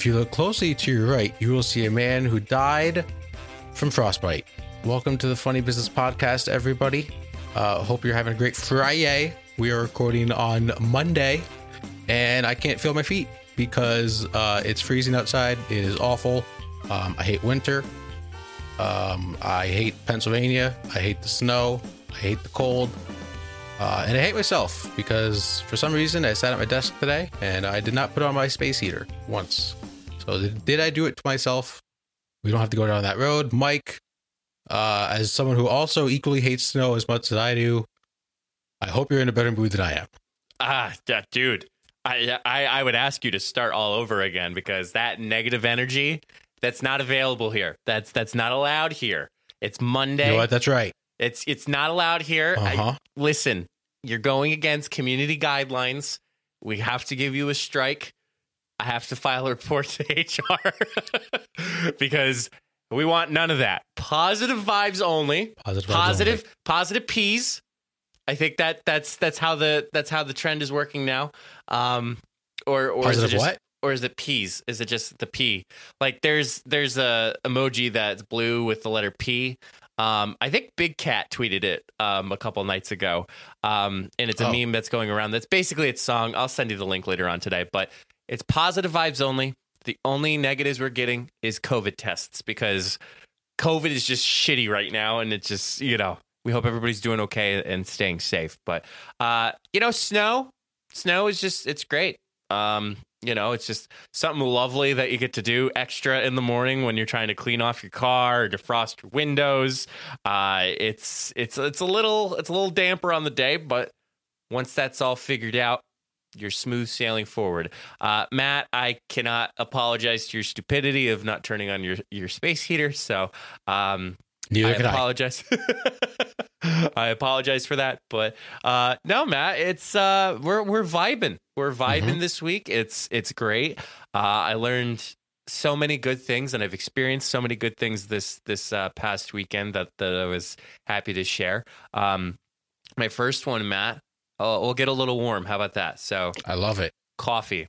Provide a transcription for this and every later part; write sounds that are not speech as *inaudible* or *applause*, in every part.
If you look closely to your right, you will see a man who died from frostbite. Welcome to the Funny Business Podcast, everybody. Uh, hope you're having a great Friday. We are recording on Monday, and I can't feel my feet because uh, it's freezing outside. It is awful. Um, I hate winter. Um, I hate Pennsylvania. I hate the snow. I hate the cold. Uh, and I hate myself because for some reason I sat at my desk today and I did not put on my space heater once. So did, did I do it to myself? We don't have to go down that road. Mike, uh, as someone who also equally hates snow as much as I do, I hope you're in a better mood than I am. Ah, yeah, dude. I, I I would ask you to start all over again because that negative energy that's not available here. That's that's not allowed here. It's Monday. You know what? That's right. It's it's not allowed here. Uh-huh. listen, you're going against community guidelines. We have to give you a strike. I have to file a report to *laughs* HR *laughs* because we want none of that. Positive vibes only. Positive vibes Positive positive P's. I think that that's that's how the that's how the trend is working now. Um or or is it just, what? or is it P's? Is it just the P? Like there's there's a emoji that's blue with the letter P. Um, I think Big Cat tweeted it um, a couple nights ago, um, and it's a Oh. meme that's going around. That's basically its song. I'll send you the link later on today, but it's positive vibes only. The only negatives we're getting is COVID tests because COVID is just shitty right now, and it's just you know we hope everybody's doing okay and staying safe. But uh, you know, snow, snow is just it's great. Um, you know, it's just something lovely that you get to do extra in the morning when you're trying to clean off your car or defrost your windows. Uh, it's it's it's a little it's a little damper on the day, but once that's all figured out, you're smooth sailing forward. Uh, Matt, I cannot apologize to your stupidity of not turning on your your space heater. So um, Neither I can I. apologize. *laughs* I apologize for that, but uh, no, Matt, it's uh, we're we're vibing. We're vibing Mm-hmm. this week. It's it's great. Uh, I learned so many good things, and I've experienced so many good things this this uh, past weekend that that I was happy to share. Um, my first one, Matt. Oh, we'll get a little warm. How about that? So, I love it. coffee.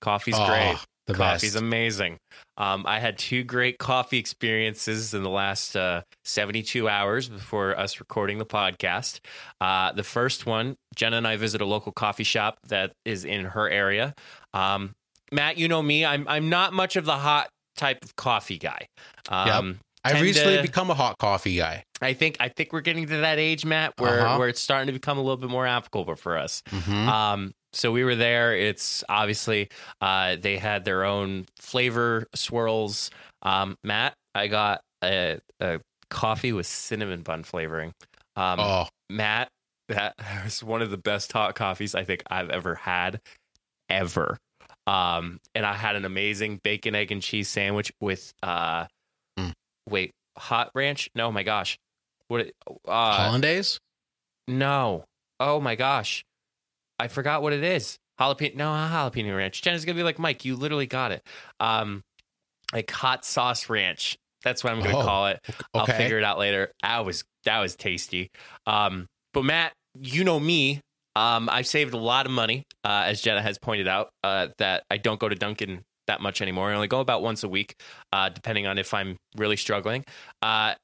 Coffee's Oh, great. The Coffee's best. amazing. Um, I had two great coffee experiences in the last uh, 72 hours before us recording the podcast. Uh, the first one, Jenna and I visit a local coffee shop that is in her area. Um, Matt, you know me. I'm I'm not much of the hot type of coffee guy. Um, I've recently to- become a hot coffee guy. I think I think we're getting to that age, Matt, where Uh-huh. where it's starting to become a little bit more applicable for us. Mhm. Um, so we were there. It's obviously uh, they had their own flavor swirls. Um, Matt, I got a, a coffee with cinnamon bun flavoring. Um, oh, Matt, that *laughs* was one of the best hot coffees I think I've ever had, ever. Um, and I had an amazing bacon, egg, and cheese sandwich with uh. Wait, hot ranch? No, my gosh, what? it- Uh, hollandaise. no. Oh my gosh. I forgot what it is. Jalapeno no, jalapeno ranch. Jenna's gonna be like, Mike, you literally got it. Um like hot sauce ranch. That's what I'm gonna Oh, call it. I'll figure it out later. That was that was tasty. Um but Matt, you know me. Um I've saved a lot of money, uh, as Jenna has pointed out, uh, that I don't go to Dunkin' that much anymore. I only go about once a week, uh, depending on if I'm really struggling. Uh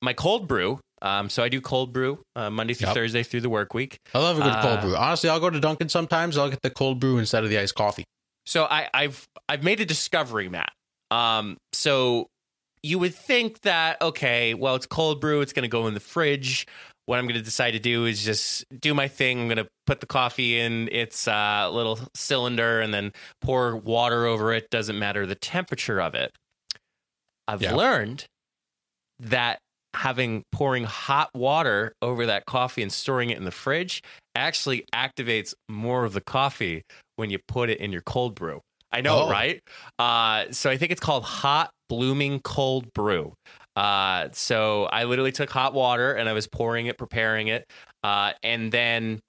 my cold brew. Um, so I do cold brew uh, Monday through Yep. Thursday through the work week. I love a good cold Uh, brew. Honestly, I'll go to Dunkin' sometimes. I'll get the cold brew instead of the iced coffee. So I, I've I've made a discovery, Matt. Um, so you would think that okay, well, it's cold brew. It's going to go in the fridge. What I'm going to decide to do is just do my thing. I'm going to put the coffee in its uh, little cylinder and then pour water over it. Doesn't matter the temperature of it. I've Yeah. learned that having pouring hot water over that coffee and storing it in the fridge actually activates more of the coffee when you put it in your cold brew. I know, Oh. right? Uh, so I think it's called hot blooming cold brew. Uh, so I literally took hot water and I was pouring it, preparing it, uh, and then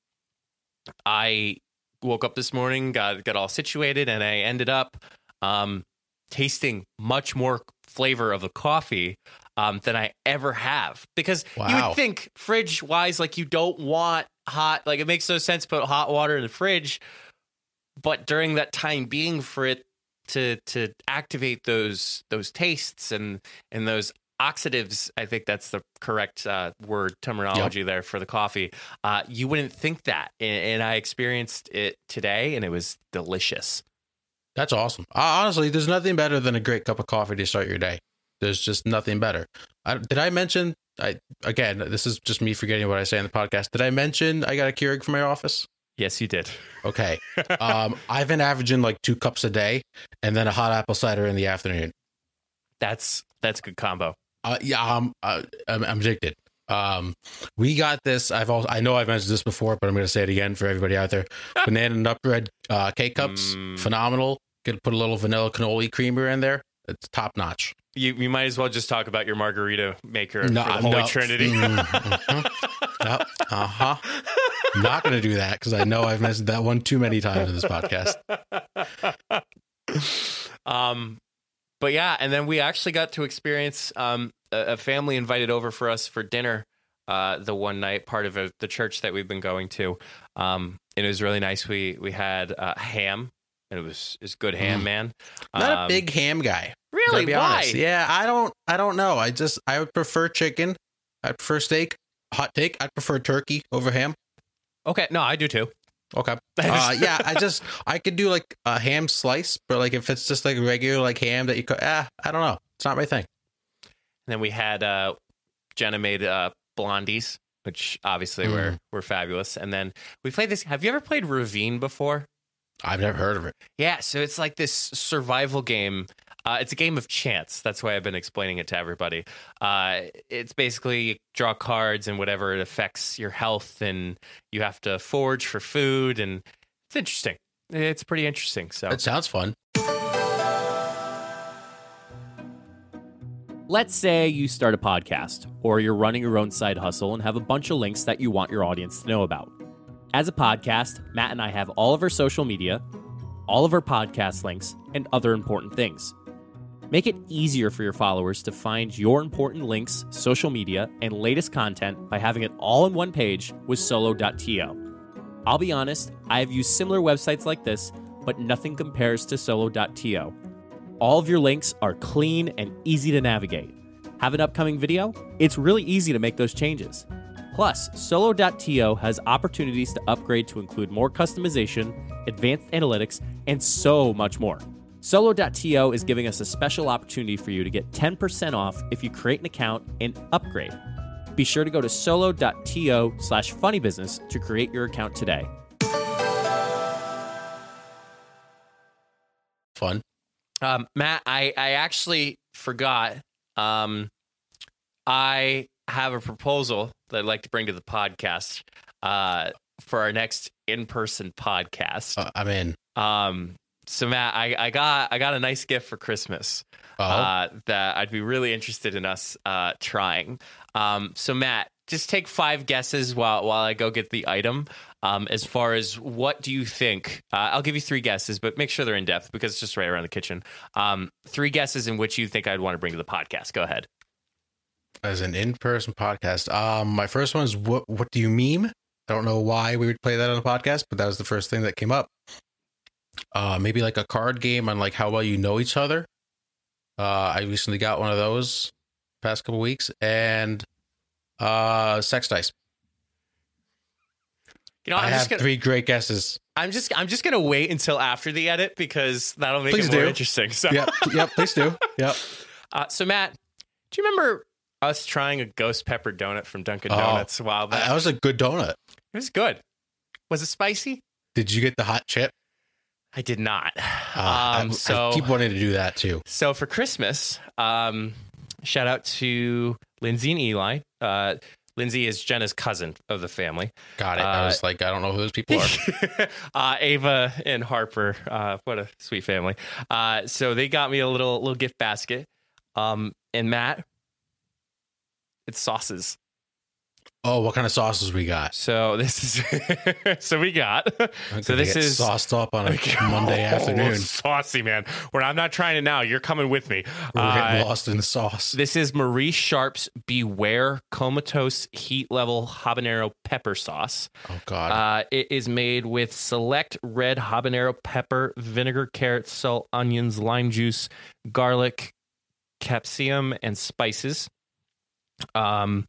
I woke up this morning, got got all situated, and I ended up um, tasting much more flavor of the coffee um, than I ever have. Because you would think fridge wise, like you don't want hot, like it makes no sense to put hot water in the fridge. But during that time being for it to to activate those those tastes and and those oxidatives. I think that's the correct uh, word terminology there for the coffee. Uh, you wouldn't think that, and, and I experienced it today, and it was delicious. That's awesome. Uh, honestly, there's nothing better than a great cup of coffee to start your day. There's just nothing better. I, did I mention? I again, this is just me forgetting what I say in the podcast. Did I mention I got a Keurig for my office? Yes, you did. Okay. *laughs* um, I've been averaging like two cups a day, and then a hot apple cider in the afternoon. That's that's a good combo. Uh, yeah, I'm, uh, I'm I'm addicted. Um, we got this. I've also I know I've mentioned this before, but I'm going to say it again for everybody out there. *laughs* Banana nut bread uh, K cups, Mm. phenomenal. Could put a little vanilla cannoli creamer in there. It's top notch. You you might as well just talk about your margarita maker No, for the Holy no. Trinity. Mm, *laughs* mhm. Yep. Uh huh. Not going to do that because I know I've mentioned that one too many times in this podcast. *laughs* um, but yeah, and then we actually got to experience um, a, a family invited over for us for dinner uh, the one night, part of a, the church that we've been going to. Um, and it was really nice. We we had uh, ham, and it was it was good ham, Mm. man. Not Um, a big ham guy. really. be Why? honest. Yeah, I don't I don't know. I just I would prefer chicken. I prefer steak. Hot take. I prefer turkey over ham. Okay, no, I do too. Okay. Uh, yeah, I *laughs* just I could do like a ham slice, but like if it's just like regular like ham that you could, ah, I don't know. It's not my thing. And then we had uh, Jenna made uh, blondies, which obviously Mm. were were fabulous. And then we played this. Have you ever played Ravine before? I've never heard of it. Yeah, so it's like this survival game. Uh, it's a game of chance. That's why I've been explaining it to everybody. Uh, it's basically draw cards and whatever it affects your health, and you have to forage for food, and it's interesting. It's pretty interesting. So It sounds fun. Let's say you start a podcast, or you're running your own side hustle and have a bunch of links that you want your audience to know about. As a podcast, Matt and I have all of our social media, all of our podcast links, and other important things. Make it easier for your followers to find your important links, social media, and latest content by having it all in one page with solo.to. I'll be honest, I have used similar websites like this, but nothing compares to solo.to. All of your links are clean and easy to navigate. Have an upcoming video? It's really easy to make those changes. Plus, Solo.to has opportunities to upgrade to include more customization, advanced analytics, and so much more. Solo.to is giving us a special opportunity for you to get 10% off if you create an account and upgrade. Be sure to go to solo.to slash funnybusiness to create your account today. Fun. Um, Matt, I, I actually forgot. Um, I have a proposal that I'd like to bring to the podcast uh, for our next in-person podcast. Uh, I'm in. Um, so Matt, I, I got I got a nice gift for Christmas Oh, uh, that I'd be really interested in us uh, trying. Um, so Matt, just take five guesses while while I go get the item. Um, as far as what do you think? Uh, I'll give you three guesses, but make sure they're in depth because it's just right around the kitchen. Um, three guesses in which you think I'd want to bring to the podcast. Go ahead. as an in-person podcast. Um, my first one is what? What do you meme? I don't know why we would play that on the podcast, but that was the first thing that came up. Uh, maybe like a card game on like how well you know each other. Uh, I recently got one of those past couple weeks, and uh, sex dice. You know, I I'm have just gonna three great guesses. I'm just I'm just gonna wait until after the edit because that'll make Please it more do. interesting. So Yep, yep. Please do. Yep. *laughs* Uh, so Matt, do you remember us trying a ghost pepper donut from Dunkin' Oh, Donuts a while back? That was a good donut. it was good. Was it spicy? Did you get the hot chip? I did not. Uh, I- um, I, so keep wanting to do that too. so for Christmas, um, shout out to Lindsay and Eli. Uh, Lindsay is Jenna's cousin of the family. Got it. Uh, I was like, I don't know who those people are. *laughs* uh, Ava and Harper, uh, what a sweet family. Uh, so they got me a little little gift basket. Um, and Matt, it's sauces. Oh, what kind of sauces we got? So this is *laughs* so we got. So this is sauced up on a *laughs* Monday Oh, afternoon. saucy man. Well, I'm not trying it now. You're coming with me. We're Uh, getting lost in the sauce. This is Marie Sharp's Beware Comatose Heat Level Habanero Pepper Sauce. Oh God. Uh, it is made with select red habanero pepper, vinegar, carrots, salt, onions, lime juice, garlic, capsicum, and spices. Um,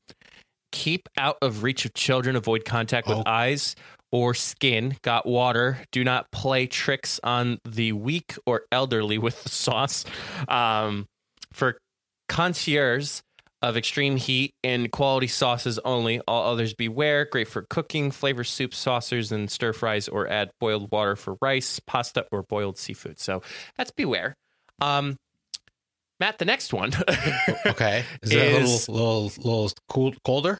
keep out of reach of children. Avoid contact with Oh. eyes or skin. Got water. Do not play tricks on the weak or elderly with the sauce. Um, for concierge of extreme heat and quality sauces only. All others beware. Great for cooking, flavor soup, saucers, and stir fries, or add boiled water for rice, pasta, or boiled seafood. So that's beware. Um, Matt, the next one. *laughs* okay. Is that a little little little cool colder?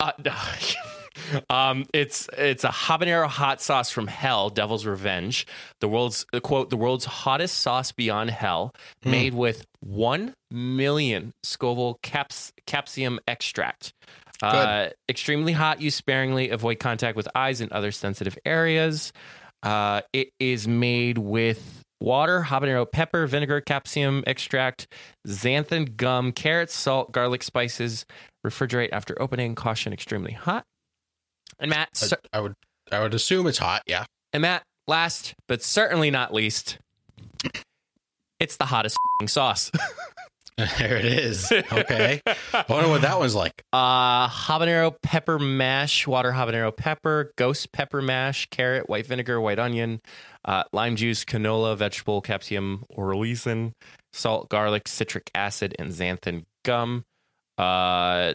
Uh, *laughs* um, it's it's a habanero hot sauce from Hell, Devil's Revenge. The world's quote the world's hottest sauce beyond hell, Hmm. made with one million Scoville caps, capsium extract. Uh, extremely hot. Use sparingly. Avoid contact with eyes and other sensitive areas. Uh, it is made with water, habanero pepper, vinegar, capsium extract, xanthan gum, carrots, salt, garlic, spices. Refrigerate after opening. Caution: extremely hot. And Matt, I, cer- I would I would assume it's hot. Yeah. and Matt, last but certainly not least, it's the hottest f***ing sauce. *laughs* there it is. Okay. I *laughs* wonder what that one's like. Uh, habanero pepper mash, water habanero pepper, ghost pepper mash, carrot, white vinegar, white onion, uh, lime juice, canola, vegetable capsicum, oleoresin, salt, garlic, citric acid, and xanthan gum. Uh,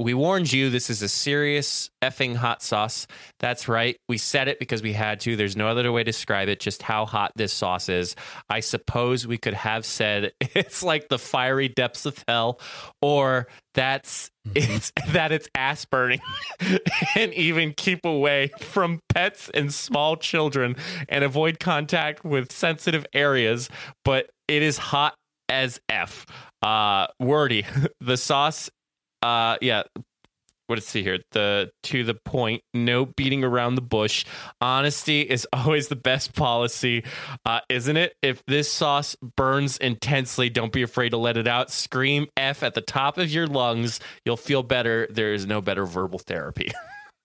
we warned you this is a serious effing hot sauce. That's right. We said it because we had to. There's no other way to describe it, just how hot this sauce is. I suppose we could have said *laughs* it's like the fiery depths of hell, or that's it's *laughs* that it's ass burning *laughs* and even keep away from pets and small children and avoid contact with sensitive areas, but it is hot as F. Uh wordy. The sauce uh yeah. What does see here? The to the point no beating around the bush. Honesty is *laughs* always the best policy uh isn't it? If this sauce burns intensely don't be afraid to let it out. Scream f at the top of your lungs. You'll feel better. There is no better verbal therapy. *laughs*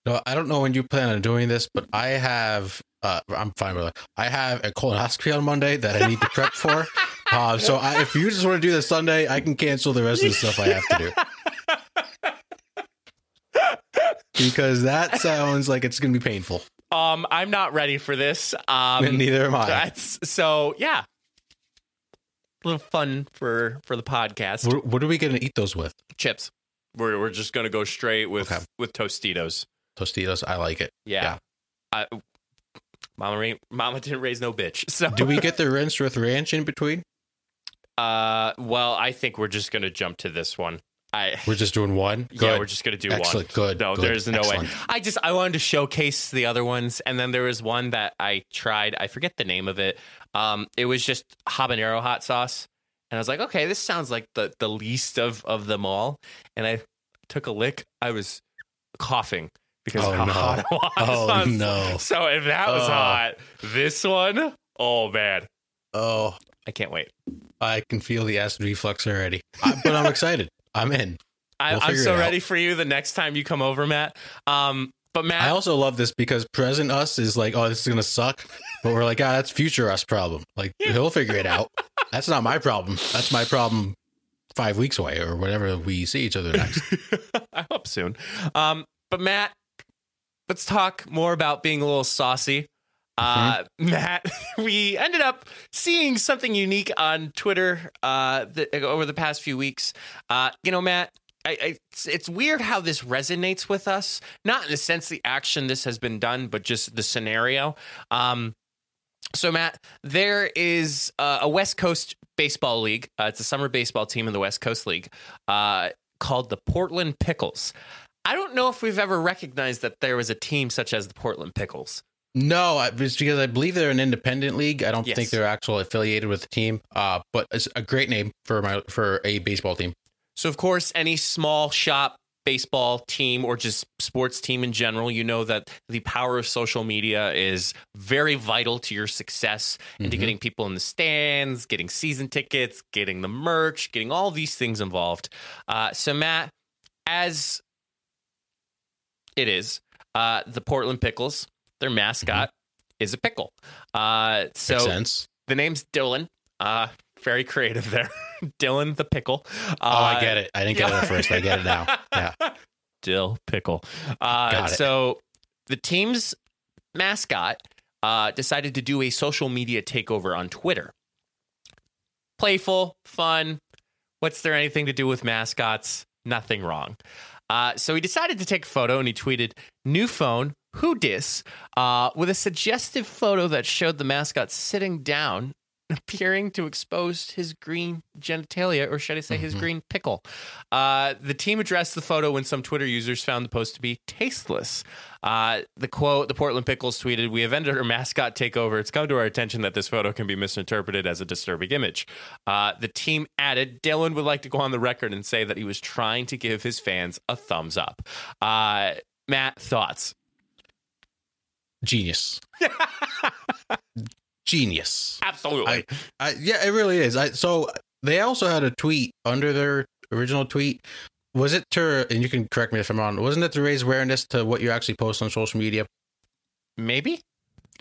No, I don't know when you plan on doing this, but I have. Uh, I'm fine with it. I have a colonoscopy on Monday that I need to prep for. *laughs* Uh, so I, if you just want to do this Sunday, I can cancel the rest of the stuff I have to do because that sounds like it's going to be painful. um i'm not ready for this And um *laughs* neither am I. that's so yeah a little fun for for the podcast What, what are we going to eat those with? chips we're, we're just gonna go straight with Okay. with tostitos Tostitos. I like it. Yeah. I, Mama, ra- Mama didn't raise no bitch. *laughs* So, Do we get the rinse with ranch in between? uh, well, I think we're just gonna jump to this one. I, We're just doing one. yeah, we're just gonna do Excellent. one. Good. No, good, there's no excellent. way. I just I wanted to showcase the other ones, and then there was one that I tried. I forget the name of it. Um, it was just habanero hot sauce, and I was like, okay, this sounds like the the least of of them all. And I took a lick. I was coughing because Oh, of how no. hot *laughs* was. Oh no. So if that was Oh. hot, this one, oh man, Oh, I can't wait. I can feel the acid reflux already. But I'm *laughs* excited. I'm in. I, We'll I'm so ready for you the next time you come over, Matt. Um, but Matt, I also love this because present us is like, oh, this is gonna suck, but we're like, ah, that's future us problem. Like he'll figure it out. *laughs* That's not my problem. That's my problem. Five weeks away or whenever we see each other next. *laughs* I hope soon. Um, but Matt, let's talk more about being a little saucy. Uh, Mm-hmm. *laughs* Matt, we ended up seeing something unique on Twitter uh, th- over the past few weeks. Uh, you know, Matt, I, I, it's, it's weird how this resonates with us. Not in the sense the action this has been done, but just the scenario. Um, so, Matt, there is uh, a West Coast baseball league. Uh, it's a summer baseball team in the West Coast League called the Portland Pickles. I don't know if we've ever recognized that there was a team such as the Portland Pickles. No, it's because I believe they're an independent league. I don't Yes. think they're actually affiliated with the team. Uh, but it's a great name for my for a baseball team. So, of course, any small shop baseball team or just sports team in general, you know that the power of social media is very vital to your success and to Mhm. getting people in the stands, getting season tickets, getting the merch, getting all these things involved. Uh, so, Matt, as it is, uh, the Portland Pickles, their mascot is a pickle. Uh, so Makes sense. the name's Dylan. Uh, very creative there. *laughs* Dylan the pickle. Uh, Oh, I get it. I didn't get it at first. I get it now. *laughs* Yeah. Dill pickle. Uh, Got it. So the team's mascot uh, decided to do a social media takeover on Twitter. Playful, fun. What's there anything to do with mascots? Nothing wrong. Uh, so he decided to take a photo and he tweeted, New phone, who dis? Uh, with a suggestive photo that showed the mascot sitting down, *laughs* appearing to expose his green genitalia, or should I say his Mhm. green pickle. Uh, the team addressed the photo when some Twitter users found the post to be tasteless. Uh, the quote, the Portland Pickles tweeted, We have ended our mascot takeover. It's come to our attention that this photo can be misinterpreted as a disturbing image. Uh, the team added, Dylan would like to go on the record and say that he was trying to give his fans a thumbs up. Uh, Matt, thoughts? Genius. *laughs* Genius. Absolutely. I, yeah, it really is. I, so they also had a tweet under their original tweet. Was it to, and you can correct me if I'm wrong, wasn't it to raise awareness to what you actually post on social media? Maybe?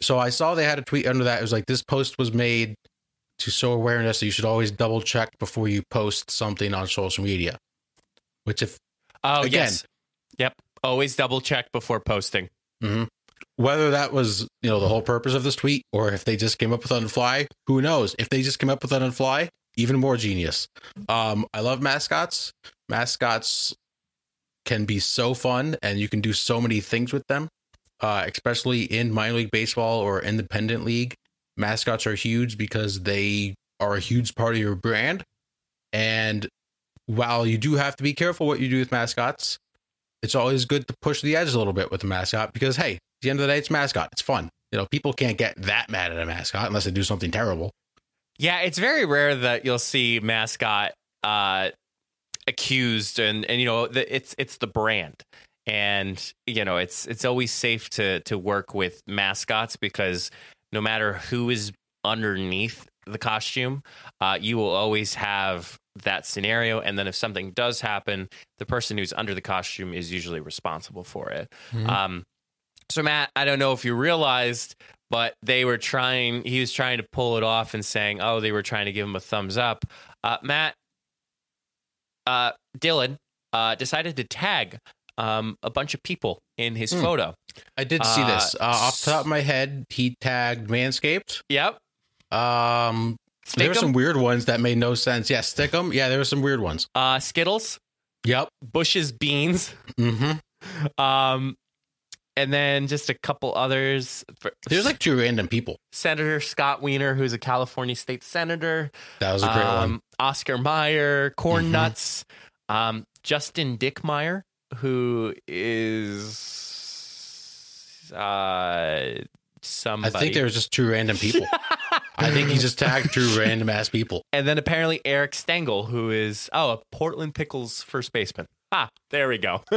So I saw they had a tweet under that. It was like, this post was made to show awareness that you should always double check before you post something on social media. Which, if Oh, Again. yes. Yep. Always double check before posting. Mhm. Whether that was, you know, the whole purpose of this tweet or if they just came up with it on fly, who knows? If they just came up with it on fly, even more genius. Um, I love mascots. Mascots can be so fun and you can do so many things with them, uh, especially in minor league baseball or independent league. Mascots are huge because they are a huge part of your brand. And while you do have to be careful what you do with mascots, it's always good to push the edge a little bit with the mascot because hey, the end of the day, it's mascot. It's fun. You know, people can't get that mad at a mascot unless they do something terrible. Yeah, it's very rare that you'll see mascot uh, accused, and and you know the, it's it's the brand, and you know it's it's always safe to to work with mascots because no matter who is underneath the costume, uh, you will always have that scenario, and then if something does happen, the person who's under the costume is usually responsible for it. Mhm. Um, so Matt, I don't know if you realized, but they were trying. He was trying to pull it off and saying, "Oh, they were trying to give him a thumbs up." Uh, Matt, uh, Dylan, uh, decided to tag um, a bunch of people in his Hmm. photo. I did see Uh, this. Uh, off the top of my head, he tagged Manscaped. Yep. Um, there were some weird ones that made no sense. Yeah, Stickum. Yeah, there were some weird ones. uh, Skittles, Yep. Bush's Beans, Mm-hmm. *laughs* um, and then just a couple others. There's like two random people. Senator Scott Wiener, who's a California state senator. That was a great one. um, Oscar Mayer, Corn Mhm. Nuts, um, Justin Dickmeyer, who is uh, somebody. I think there was just two random people. *laughs* I think he just tagged two random ass people. and then apparently Eric Stengel, who is oh a Portland Pickles first baseman. Ah, there we go. *laughs*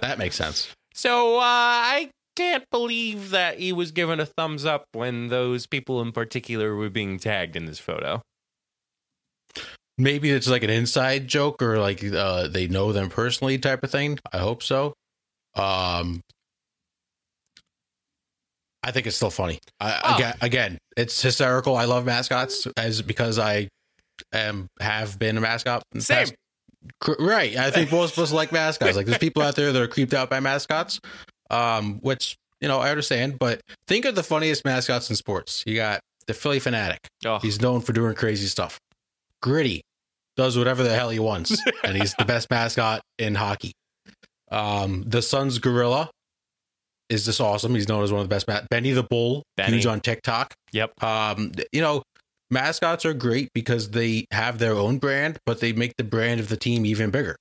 That makes sense. So uh, I can't believe that he was given a thumbs up when those people in particular were being tagged in this photo. Maybe it's like an inside joke or like uh, they know them personally type of thing. I hope so. Um, I think it's still funny. I, Oh. again, again, it's hysterical. I love mascots as because I am have been a mascot. Same. past. Right. I think most of us like mascots. Like there's people out there that are creeped out by mascots. Um, which, you know, I understand, but think of the funniest mascots in sports. You got the Phillie Phanatic. Oh, He's known for doing crazy stuff. Gritty does whatever the hell he wants, and he's the best mascot in hockey. Um, the Suns gorilla is just awesome. He's known as one of the best. Ma- Benny the Bull, Benny. huge on TikTok. yep. Um, you know, mascots are great because they have their own brand, but they make the brand of the team even bigger.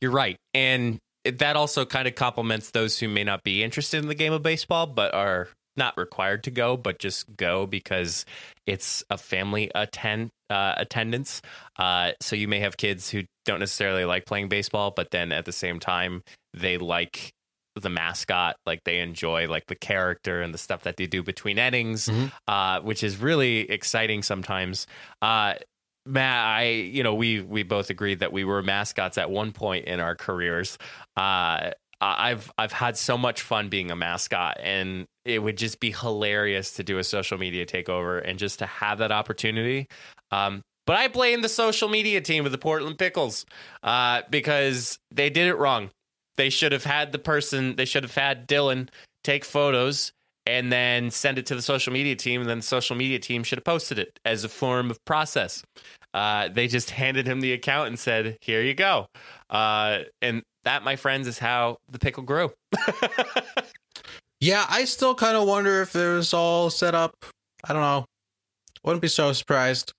You're right. And that also kind of complements those who may not be interested in the game of baseball, but are not required to go, but just go because it's a family attend uh, attendance. Uh, so you may have kids who don't necessarily like playing baseball, but then at the same time they like the mascot, like they enjoy like the character and the stuff that they do between innings, Mhm. uh, which is really exciting sometimes. Uh, Matt, I, you know, we we both agreed that we were mascots at one point in our careers. Uh, I've I've had so much fun being a mascot, and it would just be hilarious to do a social media takeover and just to have that opportunity. Um, but I blame the social media team of the Portland Pickles uh, because they did it wrong. They should have had the person. They should have had Dylan take photos and then send it to the social media team, and then the social media team should have posted it as a form of process. Uh, they just handed him the account and said, "Here you go," uh, and that, my friends, is how the pickle grew. *laughs* Yeah, I still kind of wonder if it was all set up. I don't know. Wouldn't be so surprised.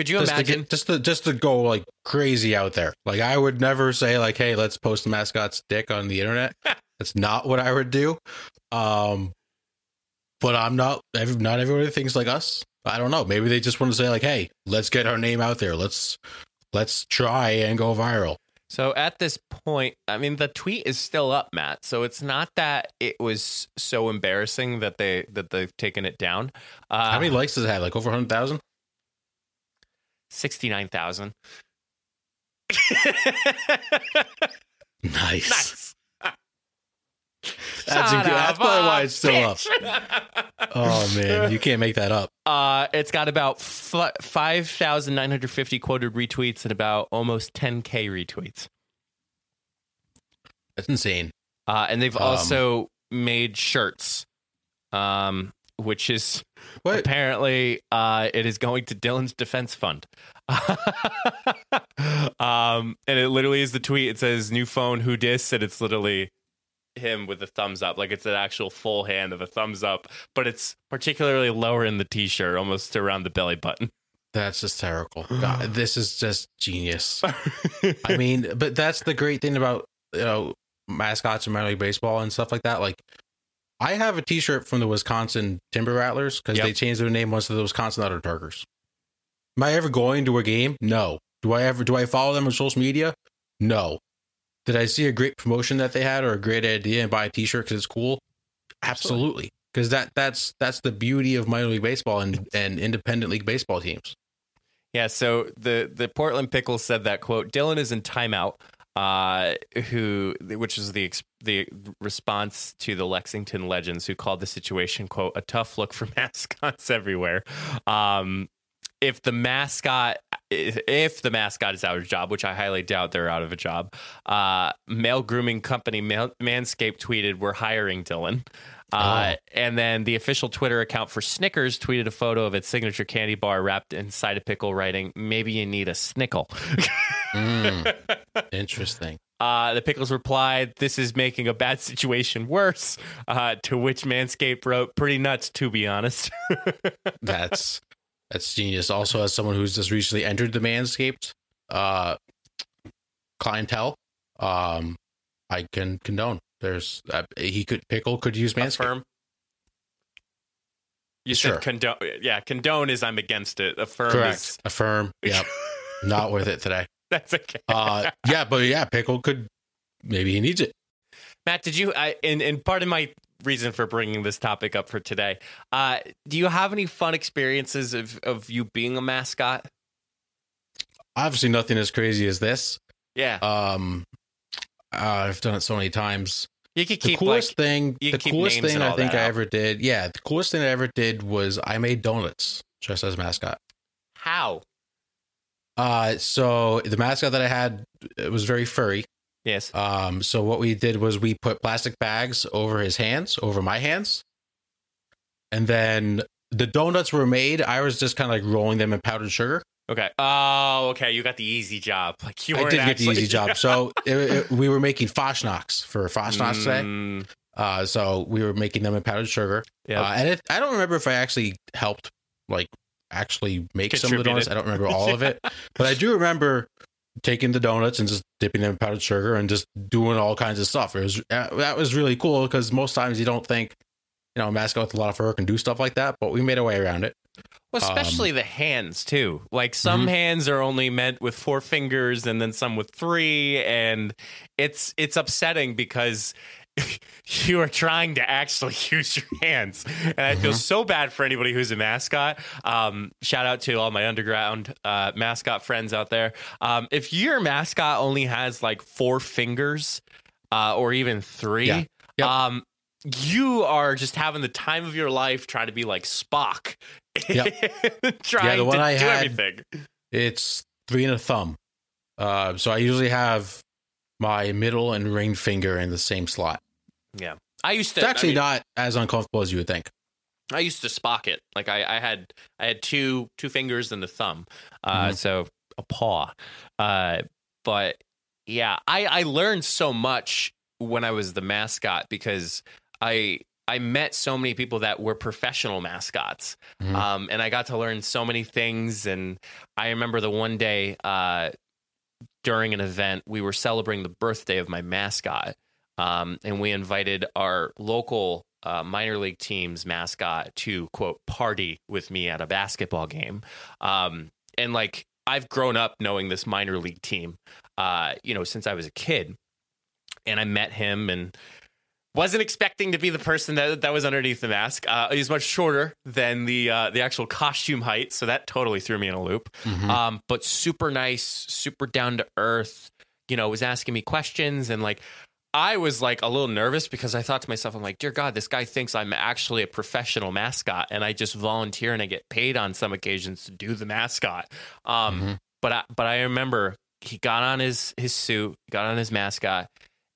Could you just imagine? to get, just to just to go like crazy out there. Like I would never say like, "Hey, let's post the mascot's dick on the internet." *laughs* That's not what I would do. Um, but I'm not. Not everybody thinks like us. I don't know. Maybe they just want to say like, "Hey, let's get our name out there. Let's let's try and go viral." So at this point, I mean, the tweet is still up, Matt. So it's not that it was so embarrassing that they that they've taken it down. Uh, How many likes does it have? Like over hundred thousand. Sixty nine thousand. Nice. nice. That's, a good, that's probably why it's still up. Oh man, you can't make that up. Uh, it's got about f- 5,950 quoted retweets and about almost 10K retweets. That's insane. Uh, and they've Um, also made shirts, um, which is What? apparently uh, it is going to Dylan's defense fund. *laughs* um, and it literally is the tweet. It says new phone, who dis? And it's literally him with a thumbs up. Like it's an actual full hand of a thumbs up, but it's particularly lower in the t shirt, almost around the belly button. That's hysterical. God, *gasps* this is just genius. *laughs* I mean, but that's the great thing about you know mascots in Minor League Baseball and stuff like that. Like, I have a T-shirt from the Wisconsin Timber Rattlers because Yep. they changed their name once to the Wisconsin Udder Tuggers. Am I ever going to a game? No. Do I ever? Do I follow them on social media? No. Did I see a great promotion that they had or a great idea and buy a T-shirt because it's cool? Absolutely. Because that that's that's the beauty of minor league baseball and, and independent league baseball teams. Yeah, so the the Portland Pickles said that quote Dylan is in timeout, uh, who which is the the response to the Lexington Legends who called the situation quote a tough look for *laughs* mascots everywhere. Um, if the mascot if the mascot is out of a job, which I highly doubt they're out of a job, uh, male grooming company Manscaped tweeted, "We're hiring Dylan." Uh, And then the official Twitter account for Snickers tweeted a photo of its signature candy bar wrapped inside a pickle, writing, "Maybe you need a snickle." Mm, *laughs* interesting. Uh, the pickles replied, "This is making a bad situation worse." Uh, to which Manscaped wrote, "Pretty nuts, to be honest." *laughs* That's that's genius. Also, as someone who's just recently entered the Manscaped uh, clientele, um, I can condone. There's uh, he could pickle could use Manscaped. Affirm. You Sure. said condone. Yeah, condone is I'm against it. Affirm Correct. is Affirm. Yep. *laughs* Not with it today. *laughs* that's okay. Uh, yeah, but yeah, pickle could maybe he needs it. Matt, did you? I, and and part of my reason for bringing this topic up for today. Uh, do you have any fun experiences of of you being a mascot? Obviously, nothing as crazy as this. Yeah, Um, uh, I've done it so many times. you could keep the coolest like thing the coolest thing i think i out. ever did yeah the coolest thing i ever did was i made donuts just as a mascot how. Uh so the mascot that i had it was very furry Yes. um so what we did was we put plastic bags over his hands over my hands and then the donuts were made i was just kind of like rolling them in powdered sugar Okay. Oh, okay. You got the easy job. Like you i did get the easy job so *laughs* it, it- we were making Fasnachts for Fasnachts today Mm, uh so we were making them in powdered sugar Yep. Uh, and it, I don't remember if I actually helped, like, actually make some of the donuts. I don't remember all of it, *laughs* but I do remember taking the donuts and just dipping them in powdered sugar and just doing all kinds of stuff. It was that was really cool because most times you don't think, you know, a mascot with a lot of fur can do stuff like that, but we made a way around it. Well, Um, especially the hands too. Like some Mm-hmm. hands are only meant with four fingers, and then some with three, and it's it's upsetting because *laughs* you are trying to actually *laughs* use your hands, and I Mm-hmm. feel so bad for anybody who's a mascot. Um, shout out to all my underground uh, mascot friends out there. Um, if your mascot only has like four fingers, uh, or even three, Yeah. Yep. um, you are just having the time of your life trying to be like Spock. *laughs* trying Yeah, the one to I do had- everything. It's three and a thumb. Uh, so I usually have my middle and ring finger in the same slot. Yeah. I used to It's actually I, mean, not as uncomfortable as you would think. I used to Spock it. Like I, I had I had two two fingers and a thumb. Uh Mhm. so a paw. Uh but yeah, I I learned so much when I was the mascot because I I met so many people that were professional mascots. Mhm. Um, and I got to learn so many things. And I remember the one day uh, during an event, we were celebrating the birthday of my mascot. Um, and we invited our local uh, minor league team's mascot to, quote, party with me at a basketball game. Um, and like, I've grown up knowing this minor league team, uh, you know, since I was a kid. And I met him and wasn't expecting to be the person that that was underneath the mask. Uh, he's much shorter than the uh, the actual costume height, so that totally threw me in a loop. Mhm. Um, but super nice, super down to earth. You know, was asking me questions and like. I was like a little nervous because I thought to myself, I'm like, dear God, this guy thinks I'm actually a professional mascot and I just volunteer and I get paid on some occasions to do the mascot. Um, Mhm. but I, but I remember he got on his his suit, got on his mascot,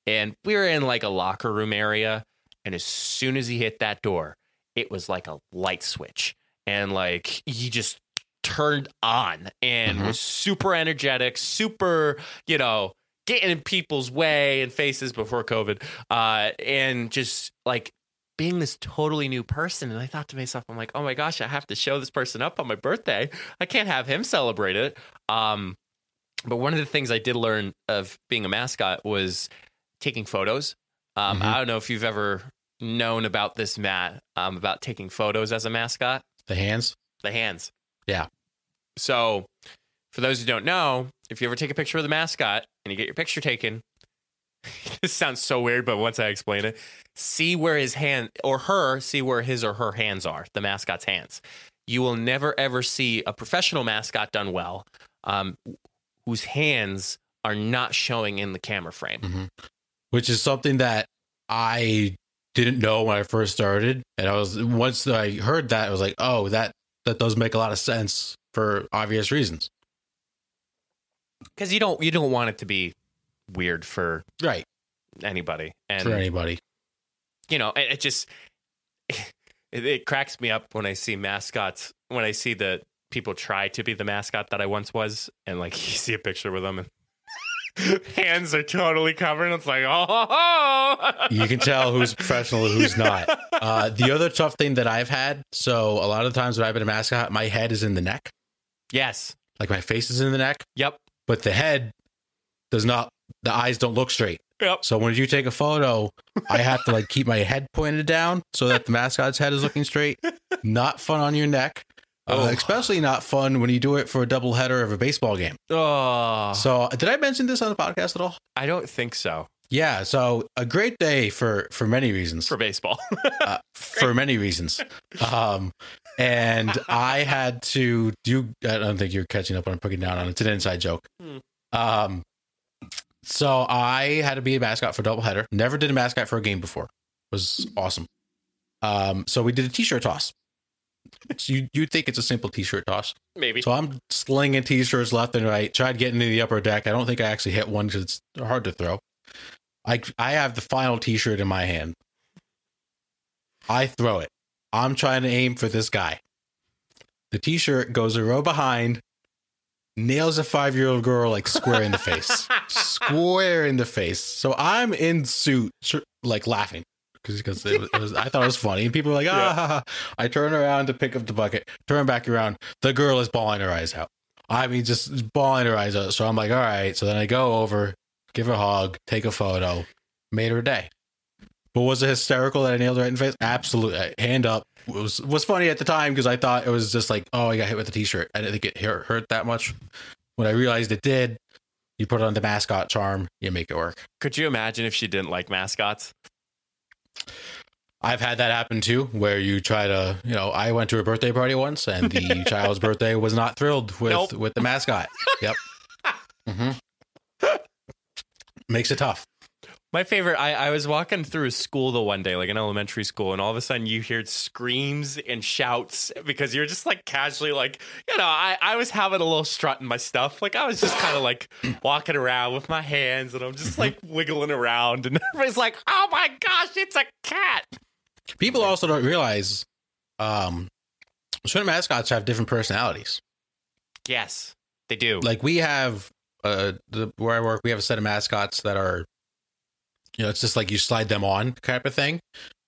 and we were in like a locker room area. And as soon as he hit that door, it was like a light switch, and like he just turned on and Mhm. was super energetic, super you know getting in people's way and faces before COVID, uh, and just like being this totally new person. And I thought to myself, I'm like, oh my gosh, I have to show this person up on my birthday. I can't have him celebrate it. Um, but one of the things I did learn of being a mascot was taking photos. Um, Mhm. I don't know if you've ever known about this, Matt, um, about taking photos as a mascot The hands. the hands. Yeah. So, for those who don't know, if you ever take a picture of the mascot and you get your picture taken, *laughs* this sounds so weird, but once I explain it, see where his hand or her, see where his or her hands are, the mascot's hands. You will never ever see a professional mascot done well, um, whose hands are not showing in the camera frame. Mhm. Which is something that I didn't know when I first started. And I was, once I heard that, I was like, oh, that, that does make a lot of sense for obvious reasons. Because you don't you don't want it to be weird for Right. anybody. And for anybody. you know, it, it just *laughs* it, it cracks me up when I see mascots. When I see the people try to be the mascot that I once was, and like *laughs* you see a picture with them, and *laughs* hands are totally covered. It's like, oh, you can tell who's *laughs* professional and who's not. Uh, the other tough thing that I've had, so a lot of times when I've been a mascot, my head is in the neck, yes, like my face is in the neck, yep, but the head does not. The eyes don't look straight. yep. So when you take a photo, I have to like keep my head pointed down so that the mascot's head is looking straight. *laughs* Not fun on your neck. Uh, Oh. especially not fun when you do it for a double header of a baseball game. Oh, So, did I mention this on the podcast at all? I don't think so Yeah. So, a great day for for many reasons. for baseball. *laughs* uh, for many reasons. Um, and I had to do. I don't think you're catching up on putting down on it. It's an inside joke. Hmm. Um, so I had to be a mascot for doubleheader. Never did a mascot for a game before. It was awesome. Um, so we did a t-shirt toss. So you you'd think it's a simple t-shirt toss. Maybe. So I'm slinging t-shirts left and right. Tried getting to the upper deck. I don't think I actually hit one because it's hard to throw. I I have the final t-shirt in my hand. I throw it. I'm trying to aim for this guy. The t-shirt goes a row behind, nails a five-year-old girl like square in the face, *laughs* square in the face. So I'm in suit, like laughing because *laughs* it it was, I thought it was funny, and people were like, ah. *laughs* Yeah. ha, ha." I turn around to pick up the bucket, turn back around, the girl is bawling her eyes out. I mean, just bawling her eyes out. So I'm like, all right. So then I go over, give her a hug, take a photo, made her day. But was it hysterical that I nailed it right in the face? Absolutely. Hand up. It was was funny at the time because I thought it was just like, oh, I got hit with a t-shirt. I didn't think it hurt, hurt that much. When I realized it did, you put on the mascot charm, you make it work. Could you imagine if she didn't like mascots? I've had that happen too, where you try to, you know, I went to a birthday party once, and the *laughs* child's birthday was not thrilled with Nope. with the mascot. Yep. *laughs* Mm-hmm. Makes it tough. My favorite, I, I was walking through a school the one day, like an elementary school, and all of a sudden you hear screams and shouts because you're just like casually like, you know, I, I was having a little strut in my stuff. Like I was just kind of like *clears throat* walking around with my hands and I'm just like *laughs* wiggling around and *laughs* everybody's like, oh my gosh, it's a cat. People also don't realize, um, certain mascots have different personalities. Yes, they do. like we have uh the where I work, we have a set of mascots that are you know, it's just like you slide them on type of thing.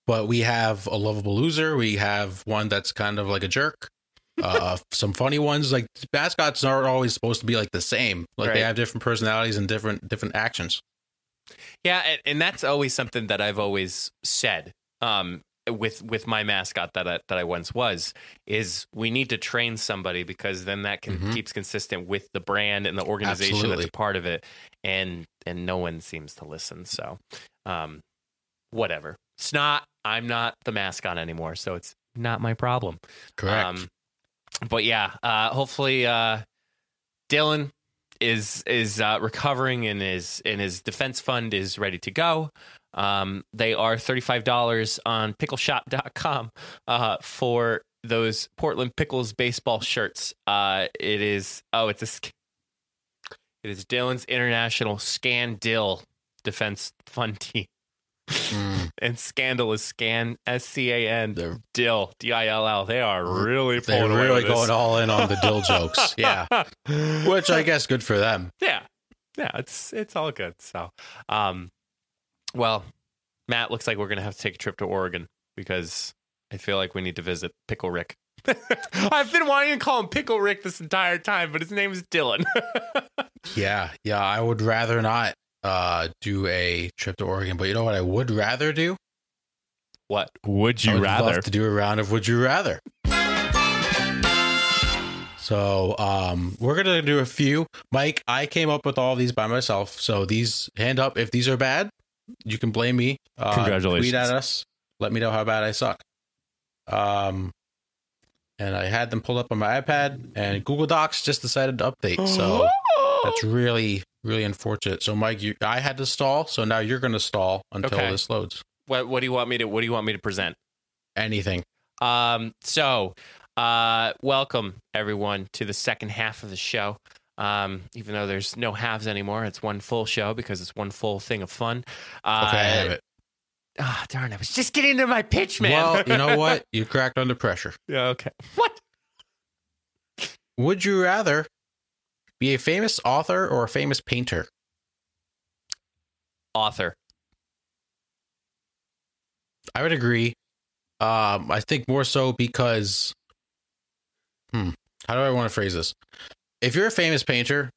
But we have a lovable loser, we have one that's kind of like a jerk. Uh *laughs* some funny ones. Like mascots aren't always supposed to be like the same. Like they have different personalities and different different actions. Yeah, and, and that's always something that I've always said. Um, with with my mascot that I, that I once was is we need to train somebody because then that can Mhm. keeps consistent with the brand and the organization that's a part of it, and and no one seems to listen. So, um, whatever. It's not. I'm not the mascot anymore, so it's not my problem. Correct. Um, but yeah, uh, hopefully uh, Dylan is is uh, recovering and his and his defense fund is ready to go. Um, they are thirty five dollars on pickleshop.com uh, for those Portland Pickles baseball shirts. Uh, it is oh, it's a it is Dylan's International Scan Dill Defense Fund *laughs* Team. Mm, And Scandal is Scan S C A N Dill D I L L. They are really they're really going all in on the dill jokes. *laughs* Yeah. Which I guess good for them. yeah, yeah, it's it's all good. So, um, well, Matt, looks like we're gonna have to take a trip to Oregon because I feel like we need to visit Pickle Rick. *laughs* I've been wanting to call him Pickle Rick this entire time, but his name is Dylan. *laughs* Yeah, yeah. I would rather not uh do a trip to Oregon, but you know what I would rather do? what would you rather? Would love to do a round of Would You Rather. So um we're gonna do a few. Mike, I came up with all these by myself. So these hand up if these are bad, you can blame me. Uh, Congratulations. Tweet at us. Let me know how bad I suck. Um and I had them pulled up on my iPad and Google Docs just decided to update. So *gasps* that's really, really unfortunate. So Mike, you I had to stall, so now you're gonna stall until Okay. this loads. what what do you want me to what do you want me to present? Anything. Um, so, uh, welcome everyone to the second half of the show. Um, even though there's no halves anymore, it's one full show because it's one full thing of fun. Uh, Okay, I have it. Ah, darn! I was just getting into my pitch, man. Well, you know *laughs* what? You cracked under pressure. yeah. Okay. What? Would you rather be a famous author or a famous painter? Author. I would agree. Um, I think more so because, hmm, how do I want to phrase this? If you're a famous painter,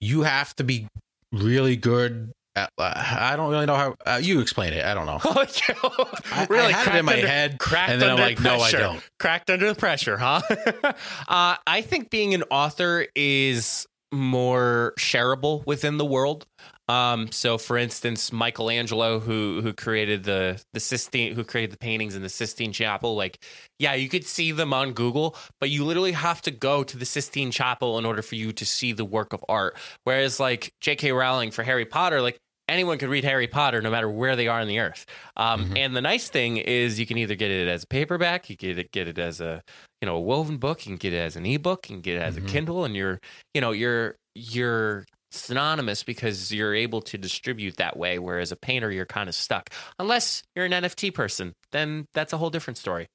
you have to be really good. At, uh, I don't really know how. Uh, you explain it. I don't know. *laughs* I, really I had it in my under- head, cracked and then I'm under like, no, I don't. Cracked under the pressure, huh? *laughs* uh, I think being an author is more shareable within the world. Um, so, for instance, Michelangelo, who who created the the Sistine, who created the paintings in the Sistine Chapel, like, yeah, you could see them on Google, but you literally have to go to the Sistine Chapel in order for you to see the work of art. Whereas, like J.K. Rowling for Harry Potter, like anyone could read Harry Potter no matter where they are on the earth. Um, Mhm. And the nice thing is you can either get it as a paperback, you get it get it as a you know a woven book, you can get it as an ebook, you can get it as Mhm. a Kindle, and you're you know you're you're synonymous because you're able to distribute that way. Whereas a painter, you're kind of stuck unless you're an NFT person. Then that's a whole different story.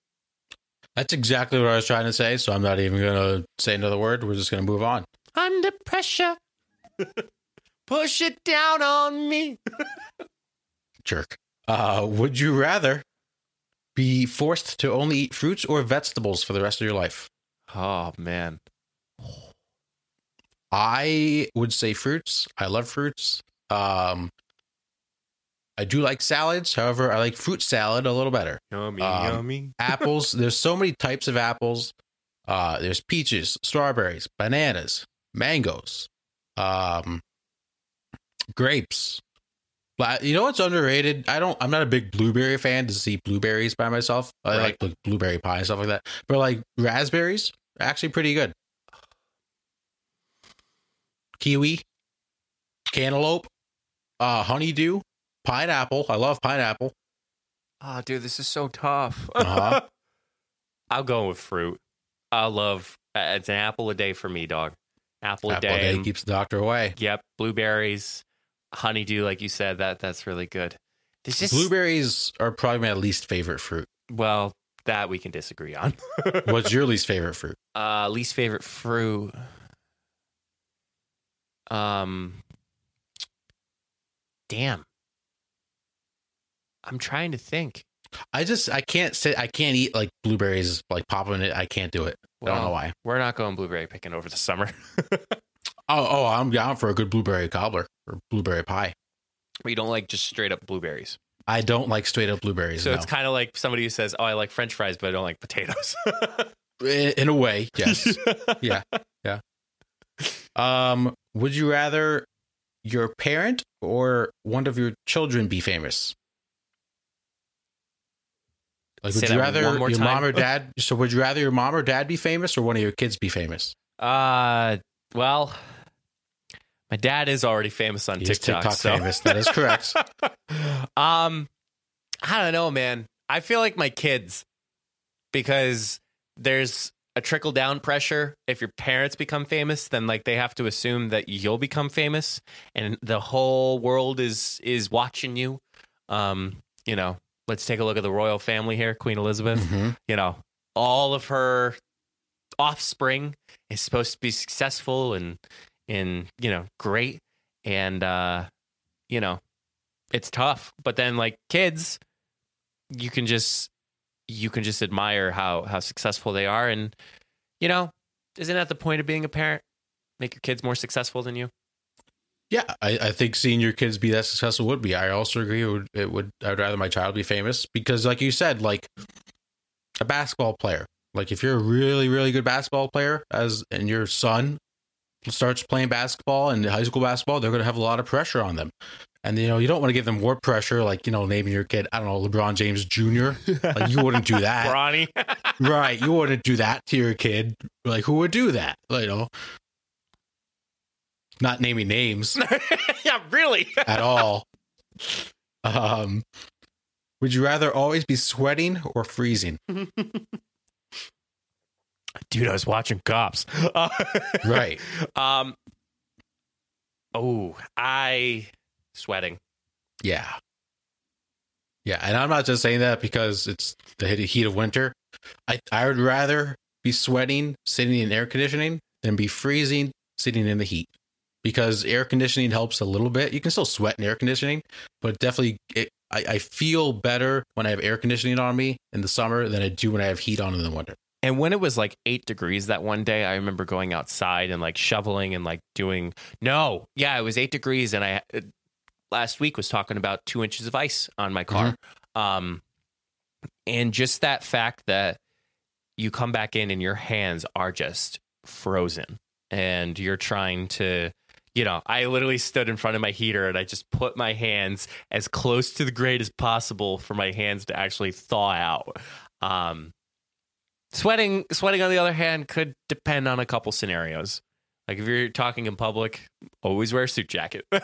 That's exactly what I was trying to say. So I'm not even gonna say another word. We're just gonna move on. Under pressure, *laughs* push it down on me. *laughs* Jerk. Uh, would you rather be forced to only eat fruits or vegetables for the rest of your life? Oh man, I would say fruits. I love fruits. Um, I do like salads. However, I like fruit salad a little better. Yummy, Um, yummy. *laughs* Apples, there's so many types of apples. Uh, there's peaches, strawberries, bananas, mangoes, um, grapes. But you know what's underrated? I don't. I'm not a big blueberry fan to see blueberries by myself. I Right. like like blueberry pie and stuff like that. But like raspberries, actually pretty good. Kiwi, cantaloupe, uh, honeydew, pineapple. I love pineapple. Oh, dude, this is so tough. Uh-huh. *laughs* I'll go with fruit. I love uh, it's an apple a day for me, dog. Apple, Apple a a day. day keeps the doctor away. Yep, blueberries, honeydew, like you said. That that's really good. There's just Blueberries are probably my least favorite fruit. well that we can disagree on. *laughs* What's your least favorite fruit? uh, least favorite fruit? Um, damn. I'm trying to think. I just I can't sit I can't eat like blueberries like popping it. I can't do it. I don't know why. We're not going blueberry picking over the summer. *laughs* Oh oh I'm down for a good blueberry cobbler or blueberry pie. but you don't like just straight up blueberries. I don't like straight up blueberries. So no. it's kind of like somebody who says, "Oh, I like French fries, but I don't like potatoes." *laughs* in in a way, yes. *laughs* yeah. Yeah. Um would you rather your parent or one of your children be famous? Like Say would you rather your time. mom or dad so would you rather your mom or dad be famous or one of your kids be famous? uh, well, my dad is already famous on He is TikTok. TikTok so. famous. That is correct. *laughs* um, I don't know, man. I feel like my kids because there's a trickle down pressure. If your parents become famous, then like they have to assume that you'll become famous, and the whole world is is watching you. Um, you know, let's take a look at the royal family here, Queen Elizabeth. Mhm. You know, all of her offspring is supposed to be successful and and you know great, and uh, you know it's tough. But then like kids, you can just you can just admire how how successful they are, and you know, isn't that the point of being a parent? Make your kids more successful than you. Yeah, I, I think seeing your kids be that successful would be. I also agree. It would, it would. I'd rather my child be famous because, like you said, like a basketball player. Like if you're a really, really good basketball player, as and your son starts playing basketball and high school basketball, they're going to have a lot of pressure on them. And you know, you don't want to give them more pressure, like you know, naming your kid, I don't know, LeBron James Jr. Like you wouldn't do *laughs* that, Bronny. *laughs* right? You wouldn't do that to your kid. Like who would do that? Like, you know, not naming names. *laughs* yeah, really. at all. Um, would you rather always be sweating or freezing? Dude, I was watching Cops. Uh, Right. Um. Oh, I sweating. Yeah. Yeah, and I'm not just saying that because it's the heat- of winter. I I would rather be sweating sitting in air conditioning than be freezing sitting in the heat. Because air conditioning helps a little bit. You can still sweat in air conditioning, but definitely it, I, I feel better when I have air conditioning on me in the summer than I do when I have heat on in the winter. And when it was like eight degrees that one day, I remember going outside and like shoveling and like doing. No, yeah, it was eight degrees, and I last week was talking about two inches of ice on my car. Um, and just that fact that you come back in and your hands are just frozen, and you're trying to. You know, I literally stood in front of my heater and I just put my hands as close to the grate as possible for my hands to actually thaw out. Um, Sweating, sweating. On the other hand, could depend on a couple scenarios. Like if you're talking in public, always wear a suit jacket. *laughs*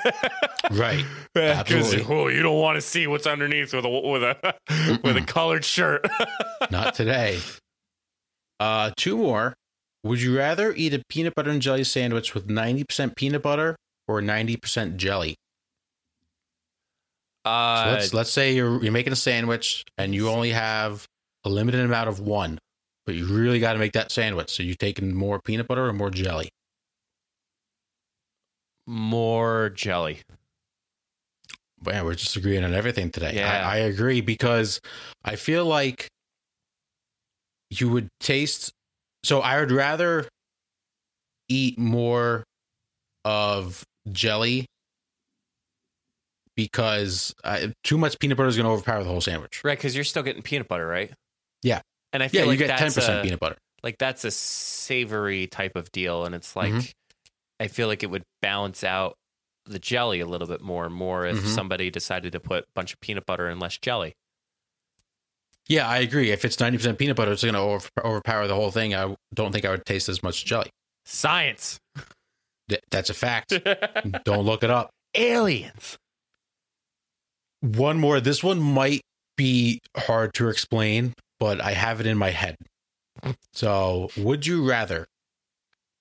Right. Because Absolutely. oh, you don't want to see what's underneath with a with a *laughs* with a colored shirt. *laughs* Not today. Uh, two more. Would you rather eat a peanut butter and jelly sandwich with 90% peanut butter or 90% jelly? So uh, let's let's say you're you're making a sandwich and you only have a limited amount of one, but you really got to make that sandwich. So you're taking more peanut butter or more jelly? More jelly. Man, we're just agreeing on everything today. Yeah. I, I agree because I feel like you would taste. So I would rather eat more of jelly because uh, too much peanut butter is going to overpower the whole sandwich. Right, because you're still getting peanut butter, right? Yeah. And I feel Yeah, like you get ten percent peanut butter. like that's a savory type of deal, and it's like Mhm. I feel like it would balance out the jelly a little bit more and more if Mhm. somebody decided to put a bunch of peanut butter and less jelly. Yeah, I agree. If it's ninety percent peanut butter, it's going to over, overpower the whole thing. I don't think I would taste as much jelly. Science, Th- That's a fact. *laughs* don't look it up. aliens. One more. This one might be hard to explain, but I have it in my head. *laughs* So, would you rather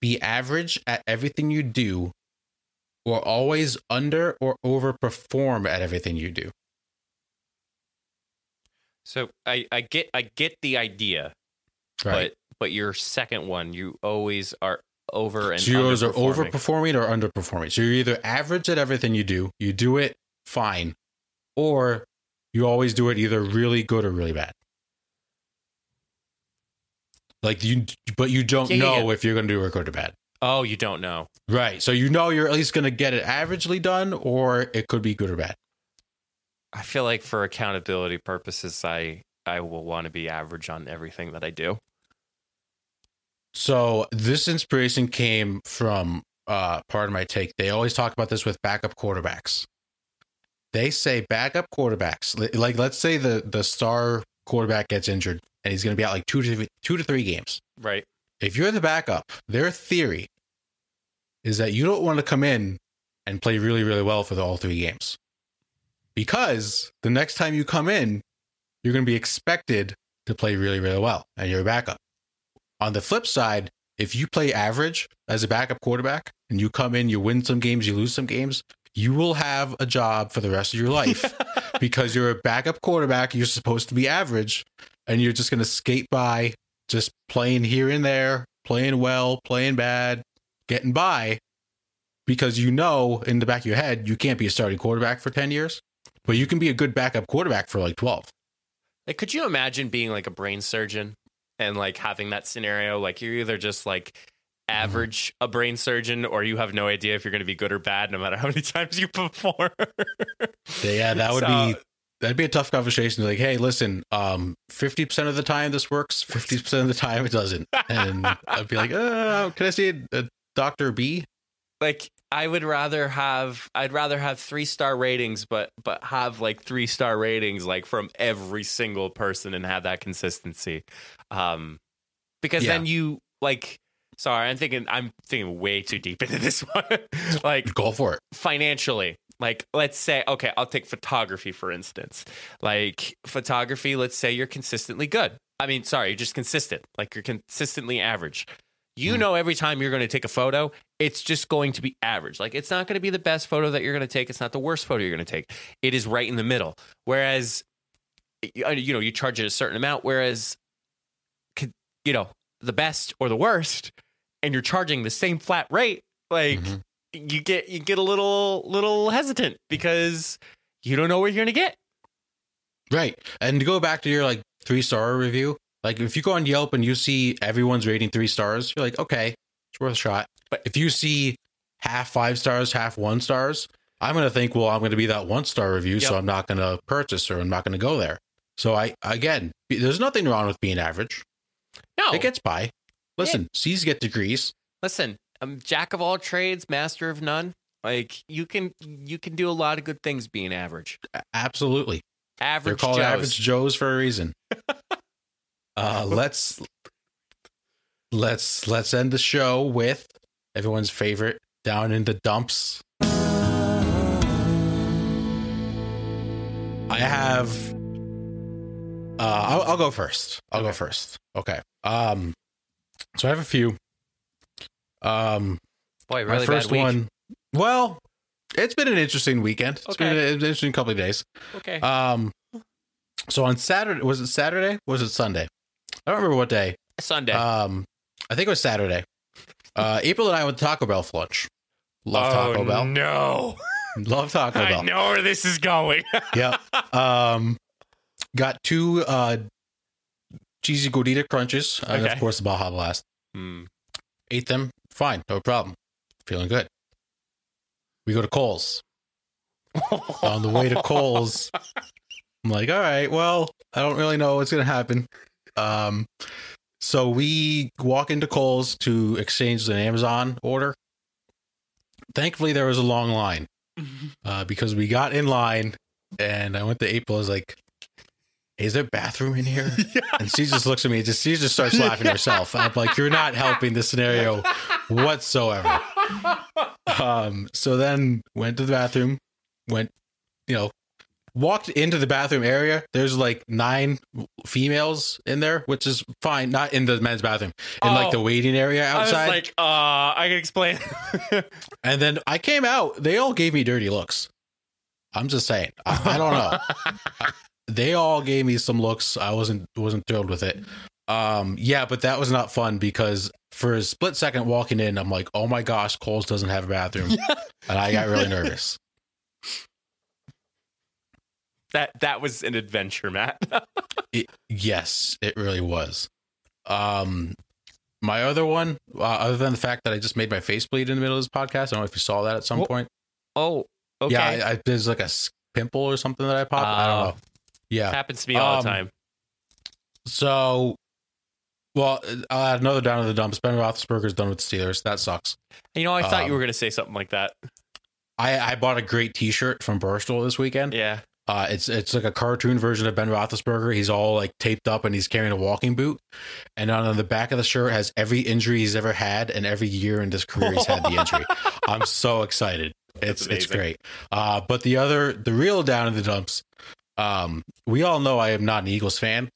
be average at everything you do or always under or overperform at everything you do? So I, I get I get the idea, but but your second one, you always are over and so yours are overperforming or underperforming. So you're either average at everything you do, you do it fine, or you always do it either really good or really bad. Like you, but you don't Yeah, yeah, know yeah. if you're going to do it good or bad. Oh, you don't know. Right. So you know you're at least going to get it averagely done, or it could be good or bad. I feel like for accountability purposes, I I will want to be average on everything that I do. So this inspiration came from uh, part of my take. They always talk about this with backup quarterbacks. They say backup quarterbacks, like let's say the the star quarterback gets injured and he's going to be out like two to two to three games. Right. If you're the backup, their theory is that you don't want to come in and play really really well for the all three games, because the next time you come in, you're going to be expected to play really really well, and you're a backup. On the flip side, if you play average as a backup quarterback and you come in, you win some games, you lose some games, you will have a job for the rest of your life *laughs* because you're a backup quarterback. You're supposed to be average and you're just going to skate by, just playing here and there, playing well, playing bad, getting by because you know in the back of your head, you can't be a starting quarterback for 10 years, but you can be a good backup quarterback for like 12. Like, could you imagine being like a brain surgeon and like having that scenario? Like, you're either just like mm-hmm. average a brain surgeon or you have no idea if you're going to be good or bad no matter how many *laughs* times you perform. Yeah, that would So- be that'd be a tough conversation. Like, hey, listen, um, fifty percent of the time this works, fifty percent of the time it doesn't, and *laughs* I'd be like, uh, can I see a, a Doctor B? like I would rather have I'd rather have three star ratings, but but have like three star ratings like from every single person and have that consistency. Um because Yeah. then you like sorry, I'm thinking I'm thinking way too deep into this *laughs* one. like Go for it. financially like let's say okay i'll take photography for instance. Like photography let's say you're consistently good. I mean sorry you're just consistent like you're consistently average. You Hmm. know every time you're going to take a photo it's just going to be average. Like it's not going to be the best photo that you're going to take it's not the worst photo you're going to take. It is right in the middle. Whereas you know you charge it a certain amount whereas you know the best or the worst and you're charging the same flat rate like Mhm. You get you get a little little hesitant because you don't know where you're gonna get. Right. And to go back to your like three star review, like if you go on Yelp and you see everyone's rating three stars, you're like, okay, it's worth a shot. But- if you see half five stars, half one stars, I'm gonna think, well, I'm gonna be that one star review, so I'm not gonna purchase or I'm not gonna go there. So I again, there's nothing wrong with being average. No, It gets by. Listen, C's get degrees. listen, I'm jack of all trades, master of none. Like you can you can do a lot of good things being average. Absolutely. They're Average called Joes. average Joes for a reason. *laughs* uh, let's let's let's end the show with everyone's favorite down in the dumps. I have. Uh, I'll, I'll go first. I'll go first. Okay. Um, so I have a few. Um, Boy, my first bad week. one. Well, it's been an interesting weekend. It's been an interesting couple of days. Okay. Um, so on Saturday, was it Saturday? Was it Sunday? I don't remember what day. Sunday. Um, I think it was Saturday. Uh, *laughs* April and I went to Taco Bell for lunch. Love Taco oh, Bell. No. Love Taco Bell. I know where this is going. *laughs* Yep. Um, got two uh cheesy gordita crunches, and Okay. of course the Baja Blast. Hmm. Ate them. Fine, no problem. Feeling good. We go to Kohl's. *laughs* on the way to Kohl's, I'm like, all right, well, I don't really know what's gonna happen. Um, so we walk into Kohl's to exchange an Amazon order. Thankfully, there was a long line *laughs* uh, because we got in line, and I went to April. I was like, hey, "Is there a bathroom in here?" *laughs* And she just looks at me. Just she just starts laughing herself. I'm like, "You're not helping the scenario whatsoever." Um, so then went to the bathroom, went, you know, walked into the bathroom area. There's like nine females in there, which is fine. Not in the men's bathroom, in like Oh. the waiting area I was outside. like, uh, I can explain. *laughs* and then I came out. They all gave me dirty looks. I'm just saying. I, I don't know. *laughs* they all gave me some looks. I wasn't wasn't thrilled with it. Um, yeah, but that was not fun because for a split second walking in, I'm like, oh my gosh, Kohl's doesn't have a bathroom, *laughs* and I got really nervous. that that was an adventure, Matt. *laughs* It, yes, it really was. Um, my other one, uh, other than the fact that I just made my face bleed in the middle of this podcast, I don't know if you saw that at some point. oh, okay. Yeah, I, I, there's like a pimple or something that I popped. I don't Oh. know. Yeah. It happens to me all Um, the time. So, well, I'll add another down to the dumps. Ben Roethlisberger's done with the Steelers. That sucks. You know, I thought you um, were going to say something like that. I, I bought a great T-shirt from Barstool this weekend. Yeah. Uh, it's it's like a cartoon version of Ben Roethlisberger. He's all like taped up and he's carrying a walking boot. And on the back of the shirt has every injury he's ever had and every year in his career he's had the injury. *laughs* I'm so excited. It's That's it's amazing. great. Uh, but the other the real down in the dumps. Um, we all know I am not an Eagles fan.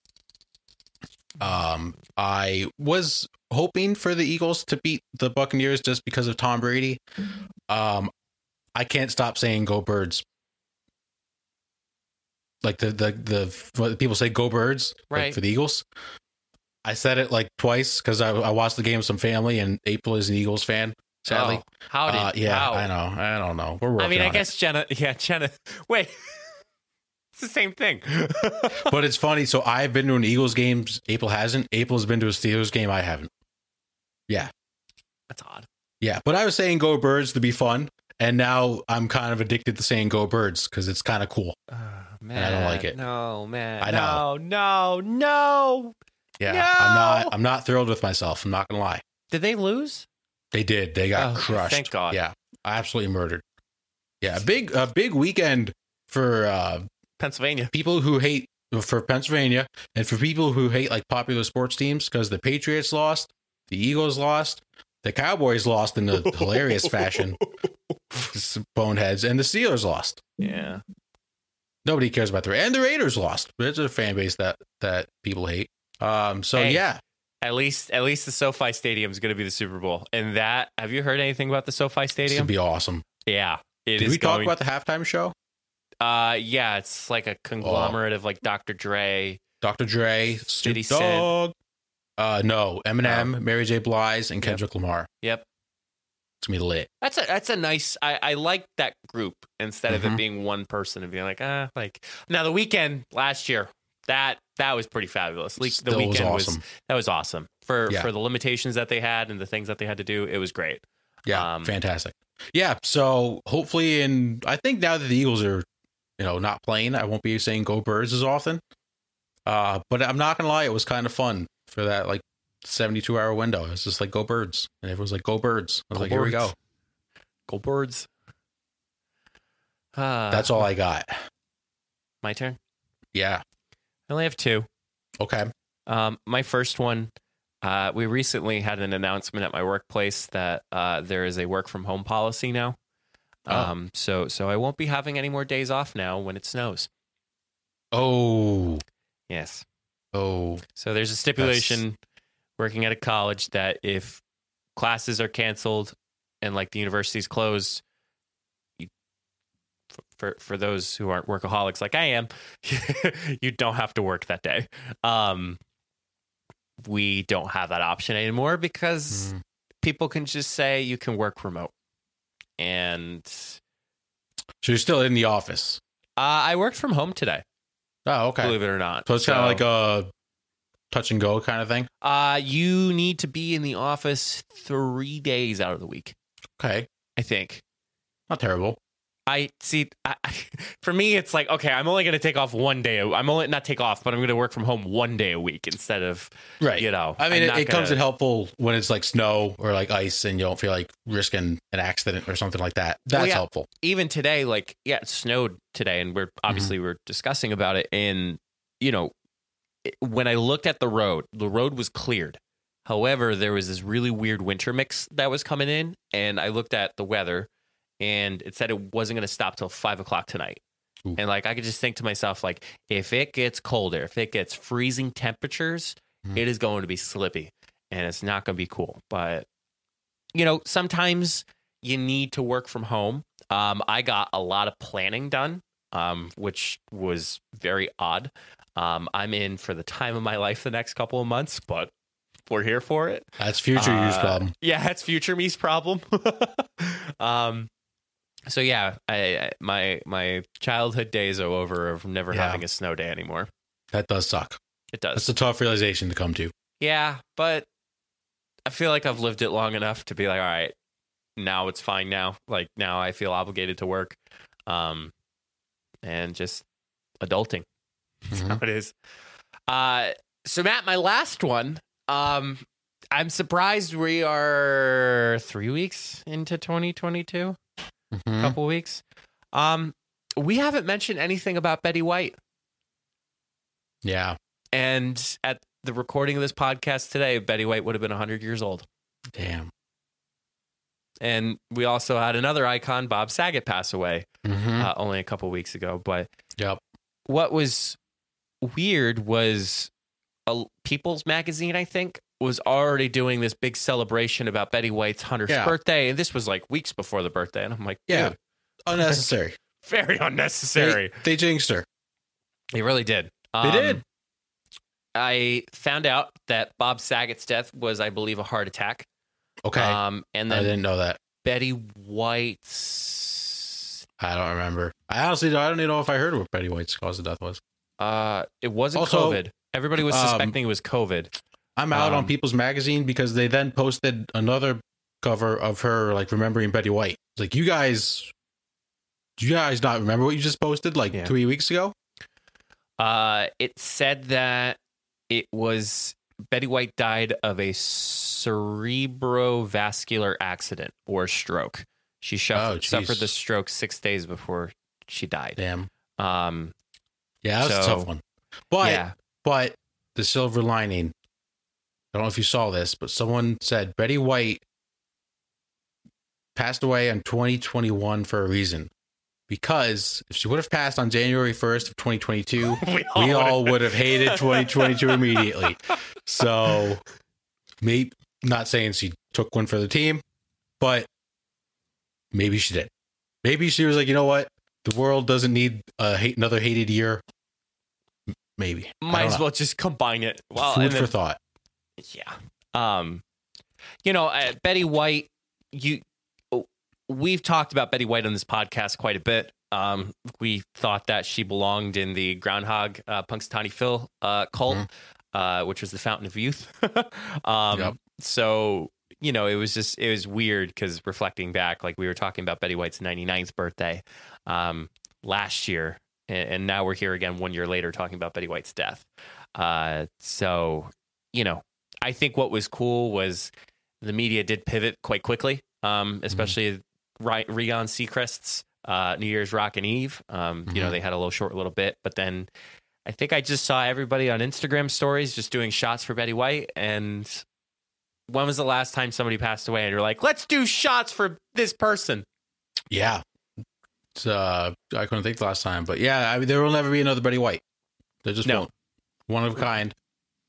Um, I was hoping for the Eagles to beat the Buccaneers just because of Tom Brady. Um, I can't stop saying "Go Birds." Like the the the what people say "Go Birds" like for the Eagles. I said it like twice because I, I watched the game with some family, and April is an Eagles fan. Sadly, Oh, how did? uh, yeah, how? I know, I don't know. We're working I mean, I on it. guess Jenna. Yeah, Jenna. *laughs* Wait, it's the same thing. *laughs* but it's funny. So I've been to an Eagles game. April hasn't. April's been to a Steelers game. I haven't. Yeah. That's odd. Yeah, but I was saying "Go Birds" to be fun, and now I'm kind of addicted to saying "Go Birds" because it's kind of cool. Uh, man, I don't like it. No, man. I know. No, no, no. Yeah, No! I'm not. I'm not thrilled with myself. I'm not gonna lie. Did they lose? They did. They got Oh, crushed. thank God. Yeah, absolutely murdered. Yeah, a big a big weekend for uh, Pennsylvania. people who hate for Pennsylvania and for people who hate like popular sports teams because the Patriots lost, the Eagles lost, the Cowboys lost in a *laughs* hilarious fashion, boneheads, and the Steelers lost. Yeah. Nobody cares about the and the Raiders lost. It's a fan base that that people hate. Um. So Hey, yeah, At least, at least the SoFi Stadium is going to be the Super Bowl. And that, have you heard anything about the SoFi it's Stadium? gonna be awesome. yeah, it Did is we talk about the halftime show? Uh, yeah, it's like a conglomerate of like Dr. Dre. Dr. Dre, 50 Snoop Dogg. Uh, no, Eminem, Mary J. Blige, and Yep. Kendrick Lamar. Yep. It's gonna be lit. That's a that's a nice. I I like that group instead of it Mhm. being one person and being like ah like now the Weeknd last year that that was pretty fabulous. Like, the Still was Weeknd was, awesome. that was awesome for Yeah. for the limitations that they had and the things that they had to do. It was great. Yeah, Um, fantastic. Yeah, so hopefully, and I think now that the Eagles are, you know, not playing, I won't be saying "Go Birds" as often. Uh, but I'm not gonna lie, it was kind of fun for that like 72 hour window. It was just like "Go Birds," and everyone's like "Go Birds." I was Go like, "Here we go." Birds. Go birds. Ah, That's all I got. my turn. Yeah. I only have two. Okay. Um, my first one, uh, we recently had an announcement at my workplace that uh, there is a work from home policy now. Oh. Um, so so I won't be having any more days off now when it snows. Oh. Yes. Oh. So there's a stipulation working at a college that if classes are canceled and like the university's closed, you, for for those who aren't workaholics like I am, *laughs* you don't have to work that day. Um, we don't have that option anymore because Mm. people can just say you can work remote. And So you're still in the office. uh, I worked from home today, Oh, okay. believe it or not. So it's kind of like a touch and go kind of thing. uh, you need to be in the office three days out of the week. Okay. I think. Not terrible. I see. I, *laughs* for me, it's like okay, I'm only going to take off one day. I'm only not take off, but I'm going to work from home one day a week instead of Right. You know, I mean, it, it comes gonna- in helpful when it's like snow or like ice and you don't feel like risking an accident or something like that. That's yeah. helpful. even today, like yeah, it snowed today, and we're mm-hmm. obviously we're discussing about it. And you know, when I looked at the road, the road was cleared. However, there was this really weird winter mix that was coming in, and I looked at the weather, and it said it wasn't going to stop till five o'clock tonight. Ooh. And like I could just think to myself, like if it gets colder, if it gets freezing temperatures, Mhm. it is going to be slippy, and it's not going to be cool. But you know, sometimes you need to work from home. Um, I got a lot of planning done, um, which was very odd. Um, I'm in for the time of my life the next couple of months, but we're here for it. That's future Uh, problem. Yeah, that's future me's problem. *laughs* um, so yeah, I, I my my childhood days are over of never Yeah. having a snow day anymore. That does suck. It does. That's a tough realization to come to. Yeah, but I feel like I've lived it long enough to be like, all right, now it's fine now. Like now I feel obligated to work. Um and just adulting. *laughs* That's Mhm. how it is. Uh so Matt, my last one. Um I'm surprised we are three weeks into 2022. Mhm. Couple weeks. Um we haven't mentioned anything about Betty White. Yeah. And at the recording of this podcast today, Betty White would have been 100 years old. Damn. And we also had another icon, Bob Saget, pass away Mhm. uh, only a couple weeks ago. But Yep. what was weird was a, People's Magazine, I think, was already doing this big celebration about Betty White's 100th Yeah. birthday. And this was like weeks before the birthday. And I'm like, Yeah. dude, Unnecessary. *laughs* very unnecessary. They, they jinxed her. They really did. They did. I found out that Bob Saget's death was, I believe, a heart attack. Okay. Um, and I didn't know that. Betty White's. I don't remember. I honestly don't, I don't even know if I heard what Betty White's cause of death was. Uh, it wasn't Also, COVID. Everybody was um, suspecting it was COVID. I'm out on Um, People's Magazine because they then posted another cover of her like remembering Betty White. It's like you guys, do you guys not remember what you just posted like Yeah. three weeks ago? Uh, it said that it was Betty White died of a cerebrovascular accident or stroke. She Oh, suffered, jeez. suffered the stroke six days before she died. Damn. Um, Yeah, that's a So, tough one. But yeah, but the silver lining. I don't know if you saw this, but someone said Betty White passed away in 2021 for a reason. Because if she would have passed on January 1st of 2022, we *laughs* we all would have hated 2022 immediately. So, me not saying she took one for the team, but maybe she did. Maybe she was like, you know what, the world doesn't need a hate another hated year. Maybe might as know. well just combine it. Well, Food for thought. Yeah. Um, you know, uh, Betty White, you, oh, we've talked about Betty White on this podcast quite a bit. Um, we thought that she belonged in the Groundhog uh, Punxsutawney Phil uh, cult, uh, which was the Fountain of Youth. *laughs* um, Yep. So, you know, it was just, it was weird because reflecting back, like we were talking about Betty White's 99th birthday um, last year. And, and now we're here again one year later talking about Betty White's death. Uh, so, you know, I think what was cool was the media did pivot quite quickly, um, especially Ry- Ryan Seacrest's uh, New Year's Rockin' Eve. Um, You know, Mhm. they had a little short little bit, but then I think I just saw everybody on Instagram stories just doing shots for Betty White. And when was the last time somebody passed away and you're like, let's do shots for this person? Yeah. It's, uh, I couldn't think the last time, but yeah, I mean, there will never be another Betty White. There just No. won't. One of a kind,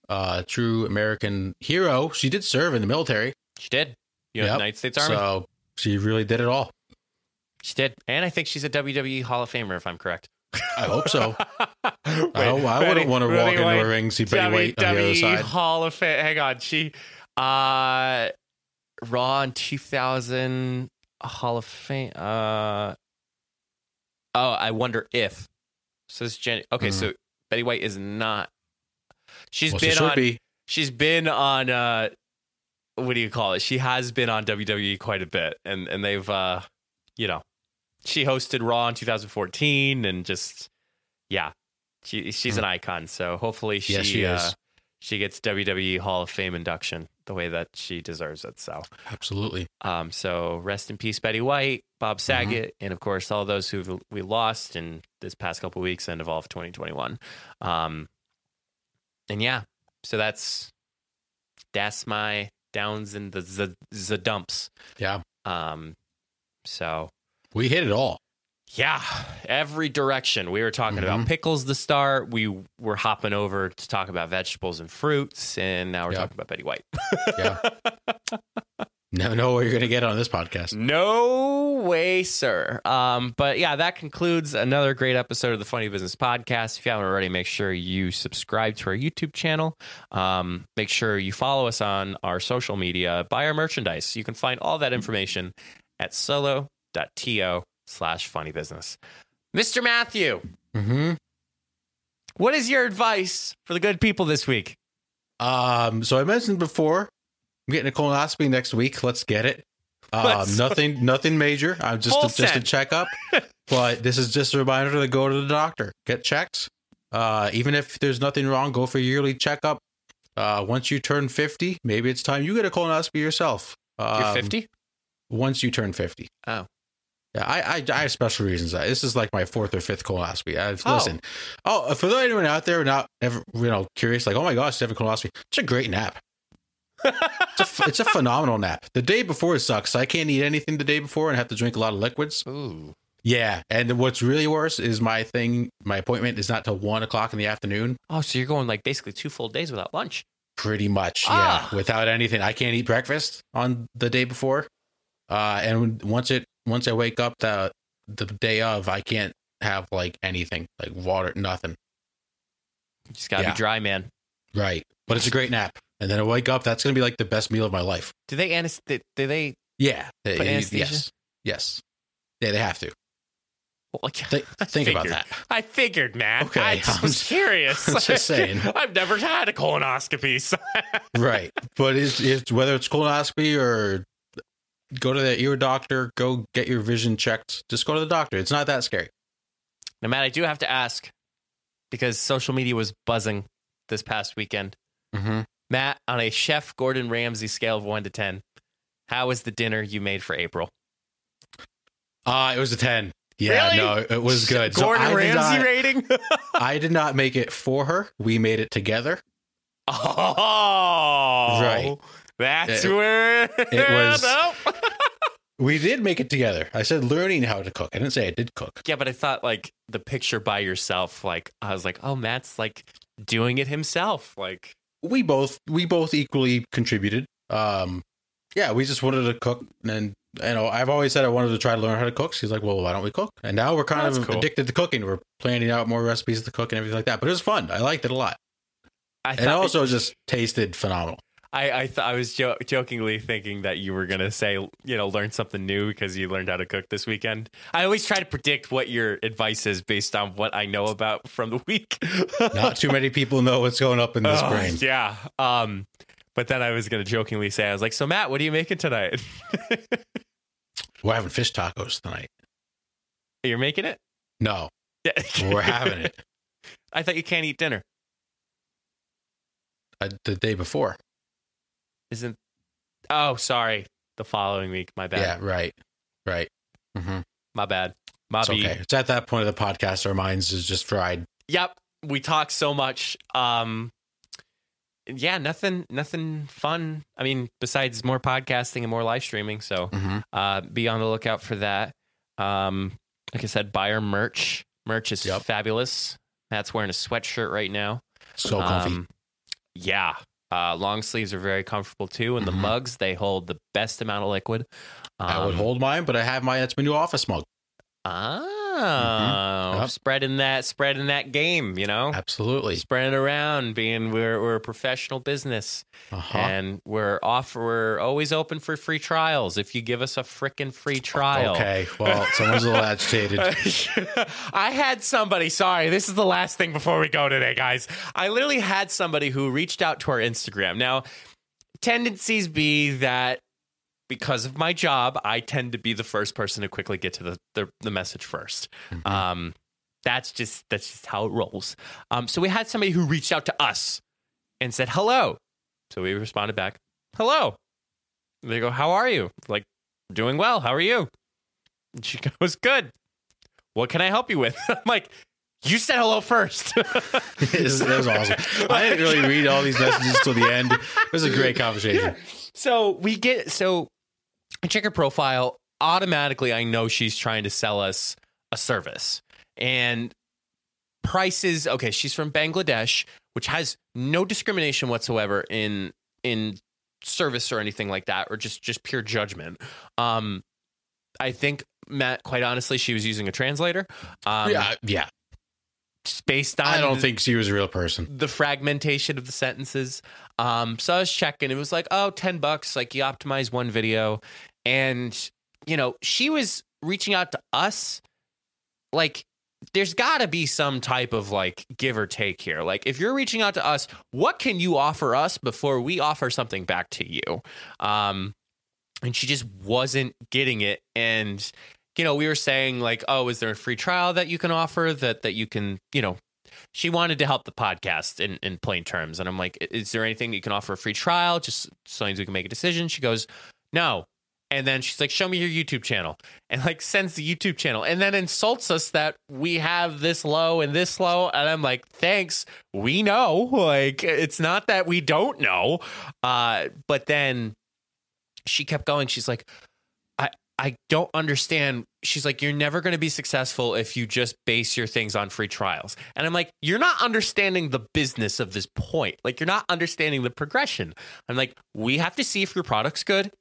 uh, true American hero. She did serve in the military, She did. You know, Yep. United States Army. so she really did it all. she did. And I think she's a WWE Hall of Famer, if I'm correct. I hope so. *laughs* Wait, I, I Betty- wouldn't want to walk into White- a ring, see Betty White on the other WWE side. Hall of Fame. Hang on, she uh Raw in 2000 Hall of Fame. Uh oh, I wonder if says Jenny. Okay, Mhm. so Betty White is not. She's Well, she been should on. be. She's been on. uh What do you call it? She has been on WWE quite a bit, and and they've uh you know she hosted Raw in 2014, and just yeah, she she's an icon. So hopefully she she uh, she gets WWE Hall of Fame induction the way that she deserves it. So Absolutely. um, so rest in peace, Betty White, Bob Mm-hmm. Saget, and of course all those who we lost in this past couple weeks and of all of 2021. Um, and yeah, so that's that's my downs and the the, the dumps. Yeah. Um, so We hit it all. yeah, every direction. We were talking about Mhm. pickles to start. We were hopping over to talk about vegetables and fruits, and now we're talking about Betty White. Yeah. *laughs* Never know what you're going to get on this podcast. No way, sir. Um, but yeah, that concludes another great episode of the Funny Business Podcast. If you haven't already, make sure you subscribe to our YouTube channel. Um, make sure you follow us on our social media, buy our merchandise. You can find all that information at solo.to slash funny business. Mr. Matthew, Mm-hmm. what is your advice for the good people this week? Um, so I mentioned before, I'm getting a colonoscopy next week. Let's get it. Um, nothing, nothing major. I'm just a, just a checkup. *laughs* but this is just a reminder to go to the doctor, get checked. Uh, even if there's nothing wrong, go for a yearly checkup. Uh, once you turn 50, maybe it's time you get a colonoscopy yourself. Um, You're 50? Once you turn 50. Oh. Yeah, I, I, I have special reasons. This is like my fourth or fifth colonoscopy. I've Oh. listen. Oh, for anyone out there not ever you know curious, like, oh my gosh, you have a colonoscopy. It's a great nap. It's, a, it's a phenomenal nap. The day before it sucks. I can't eat anything the day before and have to drink a lot of liquids. Ooh. Yeah, and what's really worse is my thing. My appointment is not till one o'clock in the afternoon. Oh, so you're going like basically two full days without lunch. Pretty much, Ah. yeah. Without anything, I can't eat breakfast on the day before. Uh, and once it once I wake up the the day of, I can't have like anything like water, nothing. You just gotta Yeah. be dry, man. Right, but it's a great nap. And then I wake up. That's gonna be like the best meal of my life. Do they anesthesia? Do they? Yeah. Uh, anesthesia? Yes. Yes. Yeah, they have to. Well, like, *laughs* Think, about that. I figured, man. Okay, I just *laughs* I'm was just- curious. I'm just *laughs* saying. I've never had a colonoscopy. So. right. But it's, it's whether it's colonoscopy or go to the ear doctor, go get your vision checked. Just go to the doctor. It's not that scary. now, Matt, I do have to ask because social media was buzzing this past weekend. Mm-hmm. Matt, on a Chef Gordon Ramsay scale of one to ten, how was the dinner you made for April? Uh, it was a 10. Yeah, Really? no, it was good. So Gordon I Ramsay not- rating? *laughs* I did not make it for her. We made it together. *laughs* oh, Right. That's It- where it *laughs* was- Nope. We did make it together. I said learning how to cook. I didn't say I did cook. Yeah, but I thought like the picture by yourself, like I was like, oh, Matt's like doing it himself. Like, We both we both equally contributed. Um, yeah, we just wanted to cook, and you know, I've always said I wanted to try to learn how to cook. She's like, well, why don't we cook? And now we're kind That's of cool. addicted to cooking. We're planning out more recipes to cook and everything like that. But it was fun. I liked it a lot, I and thought it also just tasted phenomenal. I I, th- I was jo- jokingly thinking that you were gonna say you know learn something new because you learned how to cook this weekend. I always try to predict what your advice is based on what I know about from the week. *laughs* Not too many people know what's going up in this Oh, brain. Yeah. Um, but then I was gonna jokingly say I was like, so Matt, what are you making tonight? *laughs* We're having fish tacos tonight. You're making it? No, Yeah. *laughs* we're having it I thought you can't eat dinner. uh, the day before. Isn't? Oh, sorry. The following week. My bad. Yeah, right, right. hmm My bad. My It's okay. It's at that point of the podcast, our minds is just fried. Yep. We talk so much. Um yeah, nothing nothing fun. I mean, besides more podcasting and more live streaming. So Mhm. uh be on the lookout for that. Um like I said, buy our merch. Merch is Yep. fabulous. Matt's wearing a sweatshirt right now. So comfy. Um, yeah. Uh, long sleeves are very comfortable too, and the Mhm. mugs they hold the best amount of liquid. I would Um, hold mine, but I have my that's my new office mug. Oh, Mhm. Yep. spreading that, spreading that game, you know, Absolutely. spreading around. Being we're we're a professional business, Uh-huh. and we're off. We're always open for free trials. If you give us a freaking free trial, Okay. Well, someone's a little *laughs* agitated. *laughs* I had somebody, sorry, this is the last thing before we go today, guys. I literally had somebody who reached out to our Instagram. Now, tendencies be that because of my job, I tend to be the first person to quickly get to the the, the message 1st Mm-hmm. Um, that's just that's just how it rolls. Um, so we had somebody who reached out to us and said hello. So we responded back, hello. They go, how are you? Like, doing well. How are you? And she *laughs* goes, good. What can I help you with? *laughs* I'm like, you said hello first. *laughs* that was awesome. I didn't really read all these messages till the end. It was a great conversation. so we get so I check her profile. Automatically, I know she's trying to sell us a service. And prices, okay, she's from Bangladesh, which has no discrimination whatsoever in in service or anything like that, or just just pure judgment. Um I think Matt, quite honestly, she was using a translator. Um, yeah, yeah. based on I don't think she was a real person. the fragmentation of the sentences. Um, so I was checking. It was like, oh, 10 bucks. Like you optimize one video. And, you know, she was reaching out to us. Like, there's got to be some type of like give or take here. Like, if you're reaching out to us, what can you offer us before we offer something back to you? Um, and she just wasn't getting it. And, you know, we were saying like, oh, is there a free trial that you can offer that that you can, you know, she wanted to help the podcast in, in plain terms. And I'm like, is there anything you can offer a free trial just so we can make a decision? She goes, no. And then she's like, show me your YouTube channel and like sends the YouTube channel and then insults us that we have this low and this low. And I'm like, thanks. We know. Like, it's not that we don't know. Uh, but then she kept going. She's like, I, I don't understand. She's like, you're never going to be successful if you just base your things on free trials. And I'm like, you're not understanding the business of this point. Like, you're not understanding the progression. I'm like, we have to see if your product's good.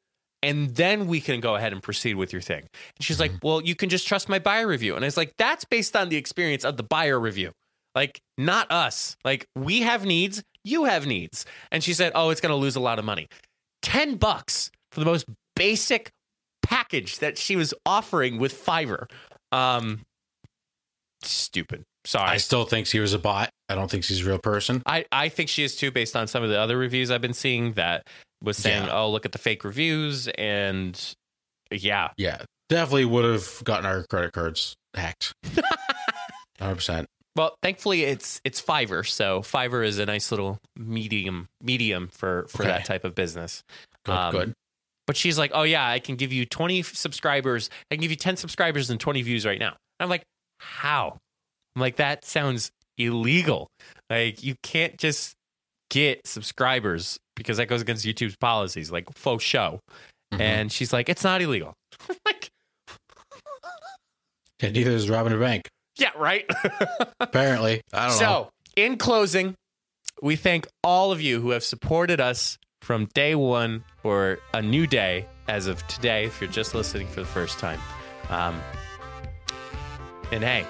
And then we can go ahead and proceed with your thing. And she's like, well, you can just trust my buyer review. And I was like, that's based on the experience of the buyer review. Like, not us. Like, we have needs, you have needs. And she said, oh, it's going to lose a lot of money. 10 bucks for the most basic package that she was offering with Fiverr. Um, stupid. Sorry. I still think she was a bot. I don't think she's a real person. I, I think she is too, based on some of the other reviews I've been seeing that was saying, Yeah. oh, look at the fake reviews. And yeah, Yeah, definitely would have gotten our credit cards hacked. *laughs* 100%. Well, thankfully it's it's Fiverr, so Fiverr is a nice little medium medium for for Okay. that type of business. Good, Um, good. But she's like, "Oh yeah, I can give you 20 subscribers. I can give you 10 subscribers and 20 views right now." And I'm like, "How?" I'm like, "That sounds illegal. Like you can't just get subscribers because that goes against YouTube's policies, like faux show." Mhm. And she's like, "It's not illegal." *laughs* Like, Yeah, neither is robbing a bank. "Yeah, right." *laughs* Apparently. I don't so, know. So, in closing, we thank all of you who have supported us from day one or a new day as of today, if you're just listening for the first time. Um, and hey,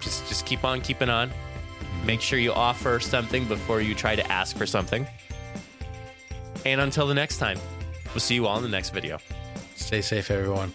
just just keep on keeping on. Make sure you offer something before you try to ask for something. And until the next time, we'll see you all in the next video. Stay safe, everyone.